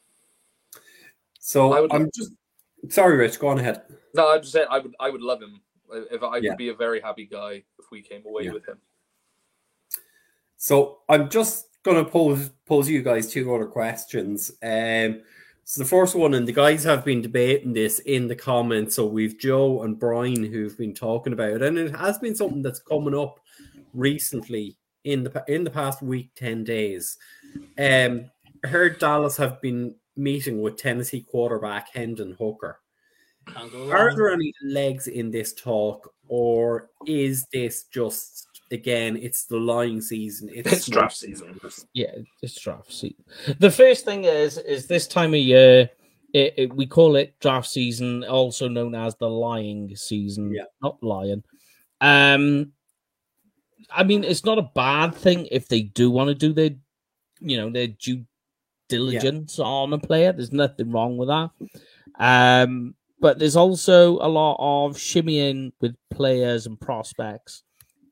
S1: So
S3: I would-
S1: I'm just sorry, Rich. Go on ahead.
S3: no, I just said I would I would love him. If I
S1: Yeah.
S3: would be a very happy guy if we came away
S1: Yeah.
S3: with him.
S1: So I'm just going to pose pose you guys two other questions. Um, so the first one, and the guys have been debating this in the comments. So we've Joe and Brian who've been talking about it, and it has been something that's coming up recently in the in the past week, ten days. Um, I heard Dallas have been meeting with Tennessee quarterback Hendon Hooker. Are there any legs in this talk, or is this just again? It's the lying season.
S3: It's draft season.
S2: Yeah, it's draft season. The first thing is, is this time of year, it, it, we call it draft season, also known as the lying season.
S1: Yeah.
S2: not lying. Um, I mean, it's not a bad thing if they do want to do their, you know, their due diligence on a player. There's nothing wrong with that. Um, but there's also a lot of shimmying with players and prospects,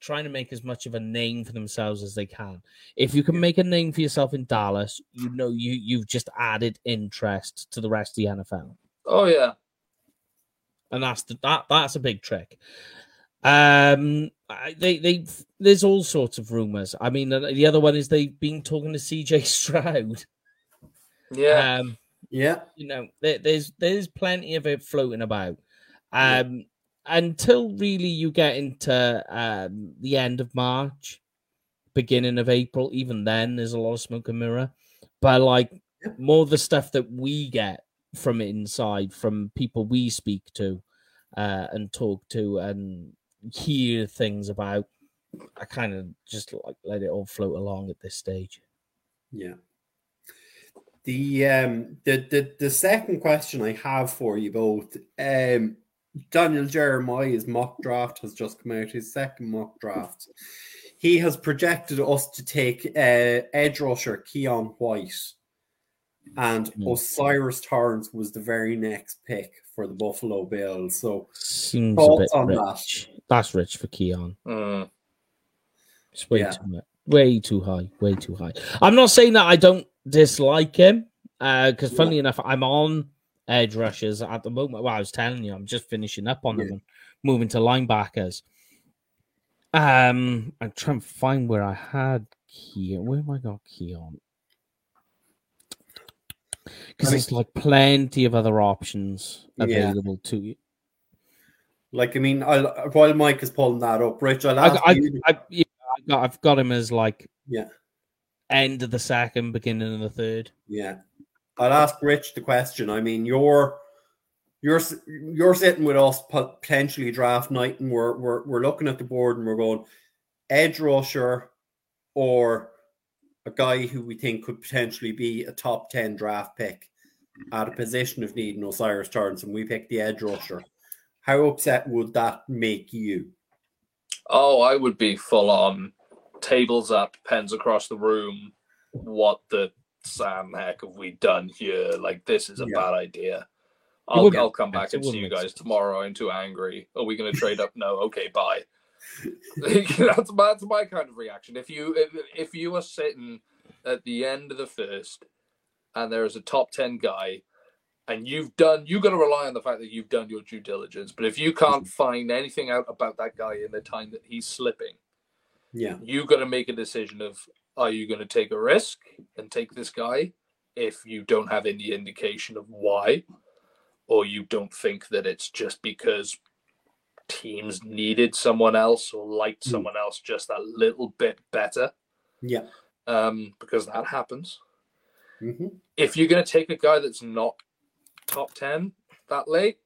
S2: trying to make as much of a name for themselves as they can. If you can make a name for yourself in Dallas, you know you you've just added interest to the rest of the NFL,
S3: Oh yeah.
S2: and that's the, that that's a big trick. Um, they they there's all sorts of rumors. I mean, the other one is they've been talking to CJ Stroud.
S3: Yeah.
S2: Um,
S1: Yeah,
S2: you know, there, there's there's plenty of it floating about. Um, until really you get into um the end of March, beginning of April. Even then, there's a lot of smoke and mirror. But like
S1: Yeah.
S2: more of the stuff that we get from inside, from people we speak to, uh, and talk to, and hear things about. I kind of just like let it all float along at this stage.
S1: yeah. The um the the the second question I have for you both, um, Daniel Jeremiah's mock draft has just come out. His second mock draft. He has projected us to take uh, edge rusher Keion White, and
S2: Hmm.
S1: O'Cyrus Torrence was the very next pick for the Buffalo Bills. So
S2: Seems
S1: Thoughts
S2: bit
S1: on that?
S2: That's rich for Keion.
S3: Mm.
S2: It's way
S1: Yeah.
S2: too much. Way too high. Way too high. I'm not saying that I don't dislike him, uh, because
S1: Yeah.
S2: funnily enough, I'm on edge rushers at the moment. Well, I was telling you, I'm just finishing up on them
S1: Yeah.
S2: and moving to linebackers. Um, I'm trying to find where I had Keion. Where have I got Keion? Because
S1: I
S2: there's like plenty of other options
S1: Yeah.
S2: available to you.
S1: Like, I mean, I'll, while Mike is pulling that up, Rich, I'll
S2: I, I,
S1: you.
S2: I, yeah, I got, I've got him as like
S1: Yeah.
S2: End of the second, beginning of the third.
S1: Yeah, I'll ask Rich the question. I mean, you're you're you're sitting with us potentially draft night, and we're we're we're looking at the board and we're going edge rusher or a guy who we think could potentially be a top ten draft pick at a position of need in O'Cyrus Torrence, and we pick the edge rusher. How upset would that make you?
S3: Oh, I would be full on tables up, pens across the room. What the Sam heck have we done here? Like this is a
S1: Yeah.
S3: bad idea. I'll, I'll come back
S2: sense.
S3: And see you guys
S2: sense.
S3: tomorrow. I'm too angry. Are we going *laughs* to trade up? No. Okay, bye. *laughs* that's my that's my kind of reaction. If you if, if you are sitting at the end of the first and there is a top ten guy and you've done you've got to rely on the fact that you've done your due diligence. But if you can't find anything out about that guy in the time that he's slipping,
S1: Yeah,
S3: you got to make a decision of are you going to take a risk and take this guy if you don't have any indication of why? Or you don't think that it's just because teams needed someone else or liked
S1: Hmm.
S3: someone else just a little bit better?
S1: Yeah,
S3: um, because that happens.
S1: Hmm
S3: if you're going to take a guy that's not top 10 that late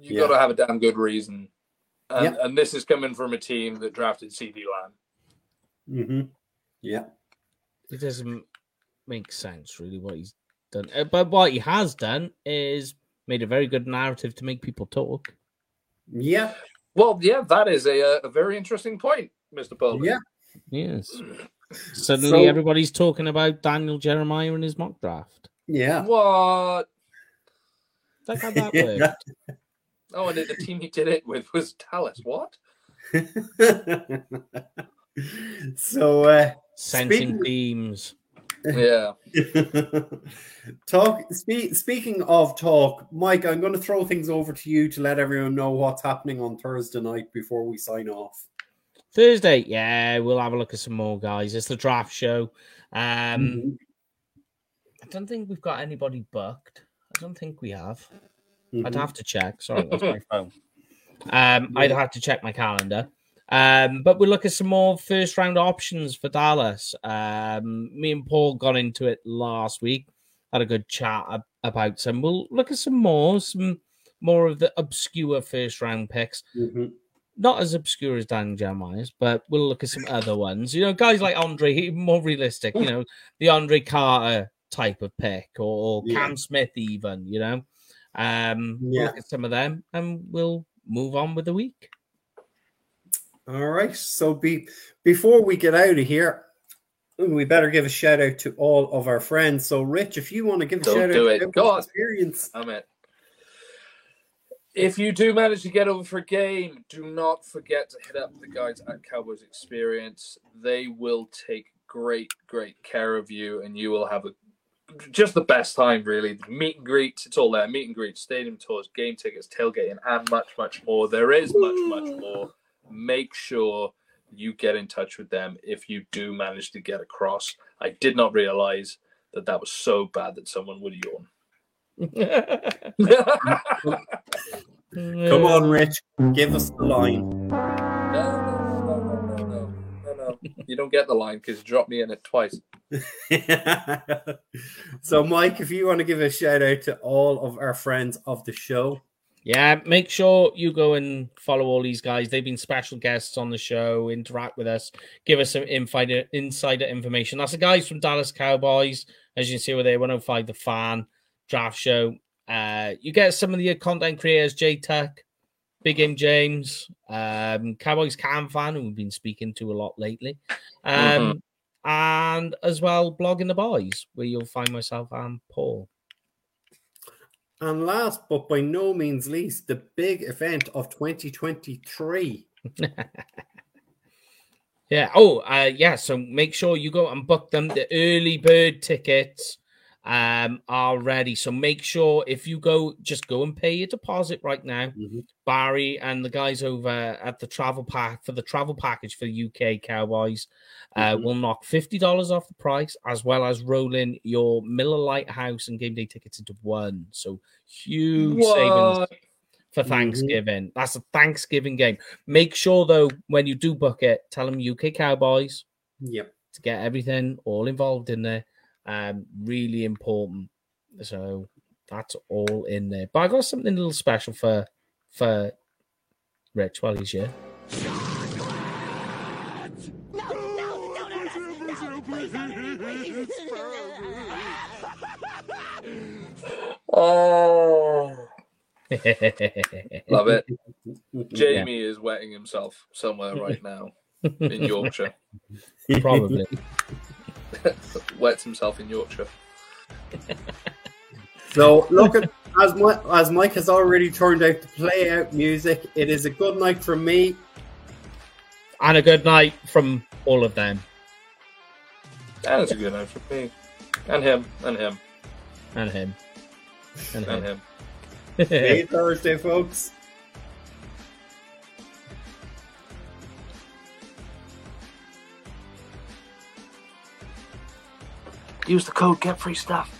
S3: you
S1: Yeah.
S3: got to have a damn good reason and,
S1: Yeah.
S3: and this is coming from a team that drafted CeeDee Lamb
S1: hmm yeah.
S2: It doesn't make sense, really, what he's done. Uh, But what he has done is made a very good narrative to make people talk.
S1: Yeah,
S3: Well, yeah, that is a, uh, a very interesting point, Mr. Poland.
S1: yeah.
S2: Yes. Suddenly,
S1: So-
S2: everybody's talking about Daniel Jeremiah and his mock draft.
S1: Yeah.
S3: What?
S2: Like how that
S1: Yeah.
S2: worked. *laughs*
S3: Oh, and the team he did it with was Dallas. What? *laughs*
S1: so uh
S2: Sensing
S1: Speaking-
S2: themes.
S3: Yeah. *laughs*
S1: talk spe- speaking of talk mike i'm going to throw things over to you to let everyone know what's happening on thursday night before we sign off
S2: Thursday, yeah, we'll have a look at some more guys. It's the draft show. Um,
S1: Mhm.
S2: I don't think we've got anybody booked. I don't think we have. I'd
S1: Mhm.
S2: have to check. Sorry, that's my phone. *laughs* Um, I'd have to check my calendar. Um, but we'll look at some more first round options for Dallas. Um, me and Paul got into it last week. Had a good chat ab- about some. We'll look at some more, some more of the obscure first round picks.
S1: Mhm.
S2: Not as obscure as Dan Jeremiah's, but we'll look at some other ones. You know, guys like Andre, he more realistic. You know, the Andre Carter type of pick, or, or
S1: Yeah.
S2: Cam Smith, even. You know, um, we'll
S1: Yeah.
S2: look at some of them, and we'll move on with the week.
S1: All right. So be before we get out of here, we better give a shout out to all of our friends. So, Rich, if you want to give a
S3: Don't
S1: shout
S3: do
S1: out
S3: it.
S1: to
S3: Go on.
S1: experience.
S3: I'm it. If you do manage to get over for a game, do not forget to hit up the guys at Cowboys Experience. They will take great, great care of you, and you will have a just the best time. Really, meet and greets, it's all there. Meet and greets, stadium tours, game tickets, tailgating, and much, much more. There is much, much more. Make sure you get in touch with them if you do manage to get across. I did not realize that that was so bad that someone would yawn. *laughs*
S1: Come on, Rich, give us the line. *laughs*
S3: No, no, no, no, no, no. You don't get the line because you dropped me in it twice. *laughs*
S1: so, Mike, if you want to give a shout out to all of our friends of the show,
S2: Yeah, make sure you go and follow all these guys. They've been special guests on the show, interact with us, give us some insider, insider information. That's the guys from Dallas Cowboys. As you can see over there, 105 The Fan Draft Show. Uh, you get some of the content creators, J Tech, Big M James, um, Cowboys Cam Fan, who we've been speaking to a lot lately. Um, And as well, Blogging the Boys, where you'll find myself and Paul.
S1: and last but by no means least, the big event of 2023. *laughs*
S2: Yeah. Oh, uh, yeah. So make sure you go and book them. The early bird tickets um are ready. So make sure if you go, just go and pay your deposit right now.
S1: Mhm.
S2: Barry and the guys over at the travel pack for the travel package for the UK Cowboys uh,
S1: Mhm.
S2: will knock fifty dollars off the price, as well as rolling your Miller Lite House and game day tickets into one. So huge savings
S3: What?
S2: for
S1: Mhm.
S2: Thanksgiving. That's a Thanksgiving game. Make sure though, when you do book it, tell them UK Cowboys
S1: Yep.
S2: to get everything all involved in there. Um, really important. So that's all in there. But I got something a little special for for Rich while he's here.
S4: No, no, don't hurt us. No, please don't hurt me, please.
S3: Oh, love it.
S1: Yeah.
S3: Jamie is wetting himself somewhere right now in Yorkshire. *laughs*
S2: Probably. *laughs*
S3: Wets himself in Yorkshire. *laughs*
S1: So look at as Mike, as Mike has already turned out to play out music. It is a good night from me.
S2: and a good night from all of them.
S3: And it's a good night for me. And him. And him.
S2: And him. And
S3: And
S2: him.
S3: him. *laughs*
S1: Hey Thursday, folks.
S3: Use the code Get Free Stuff.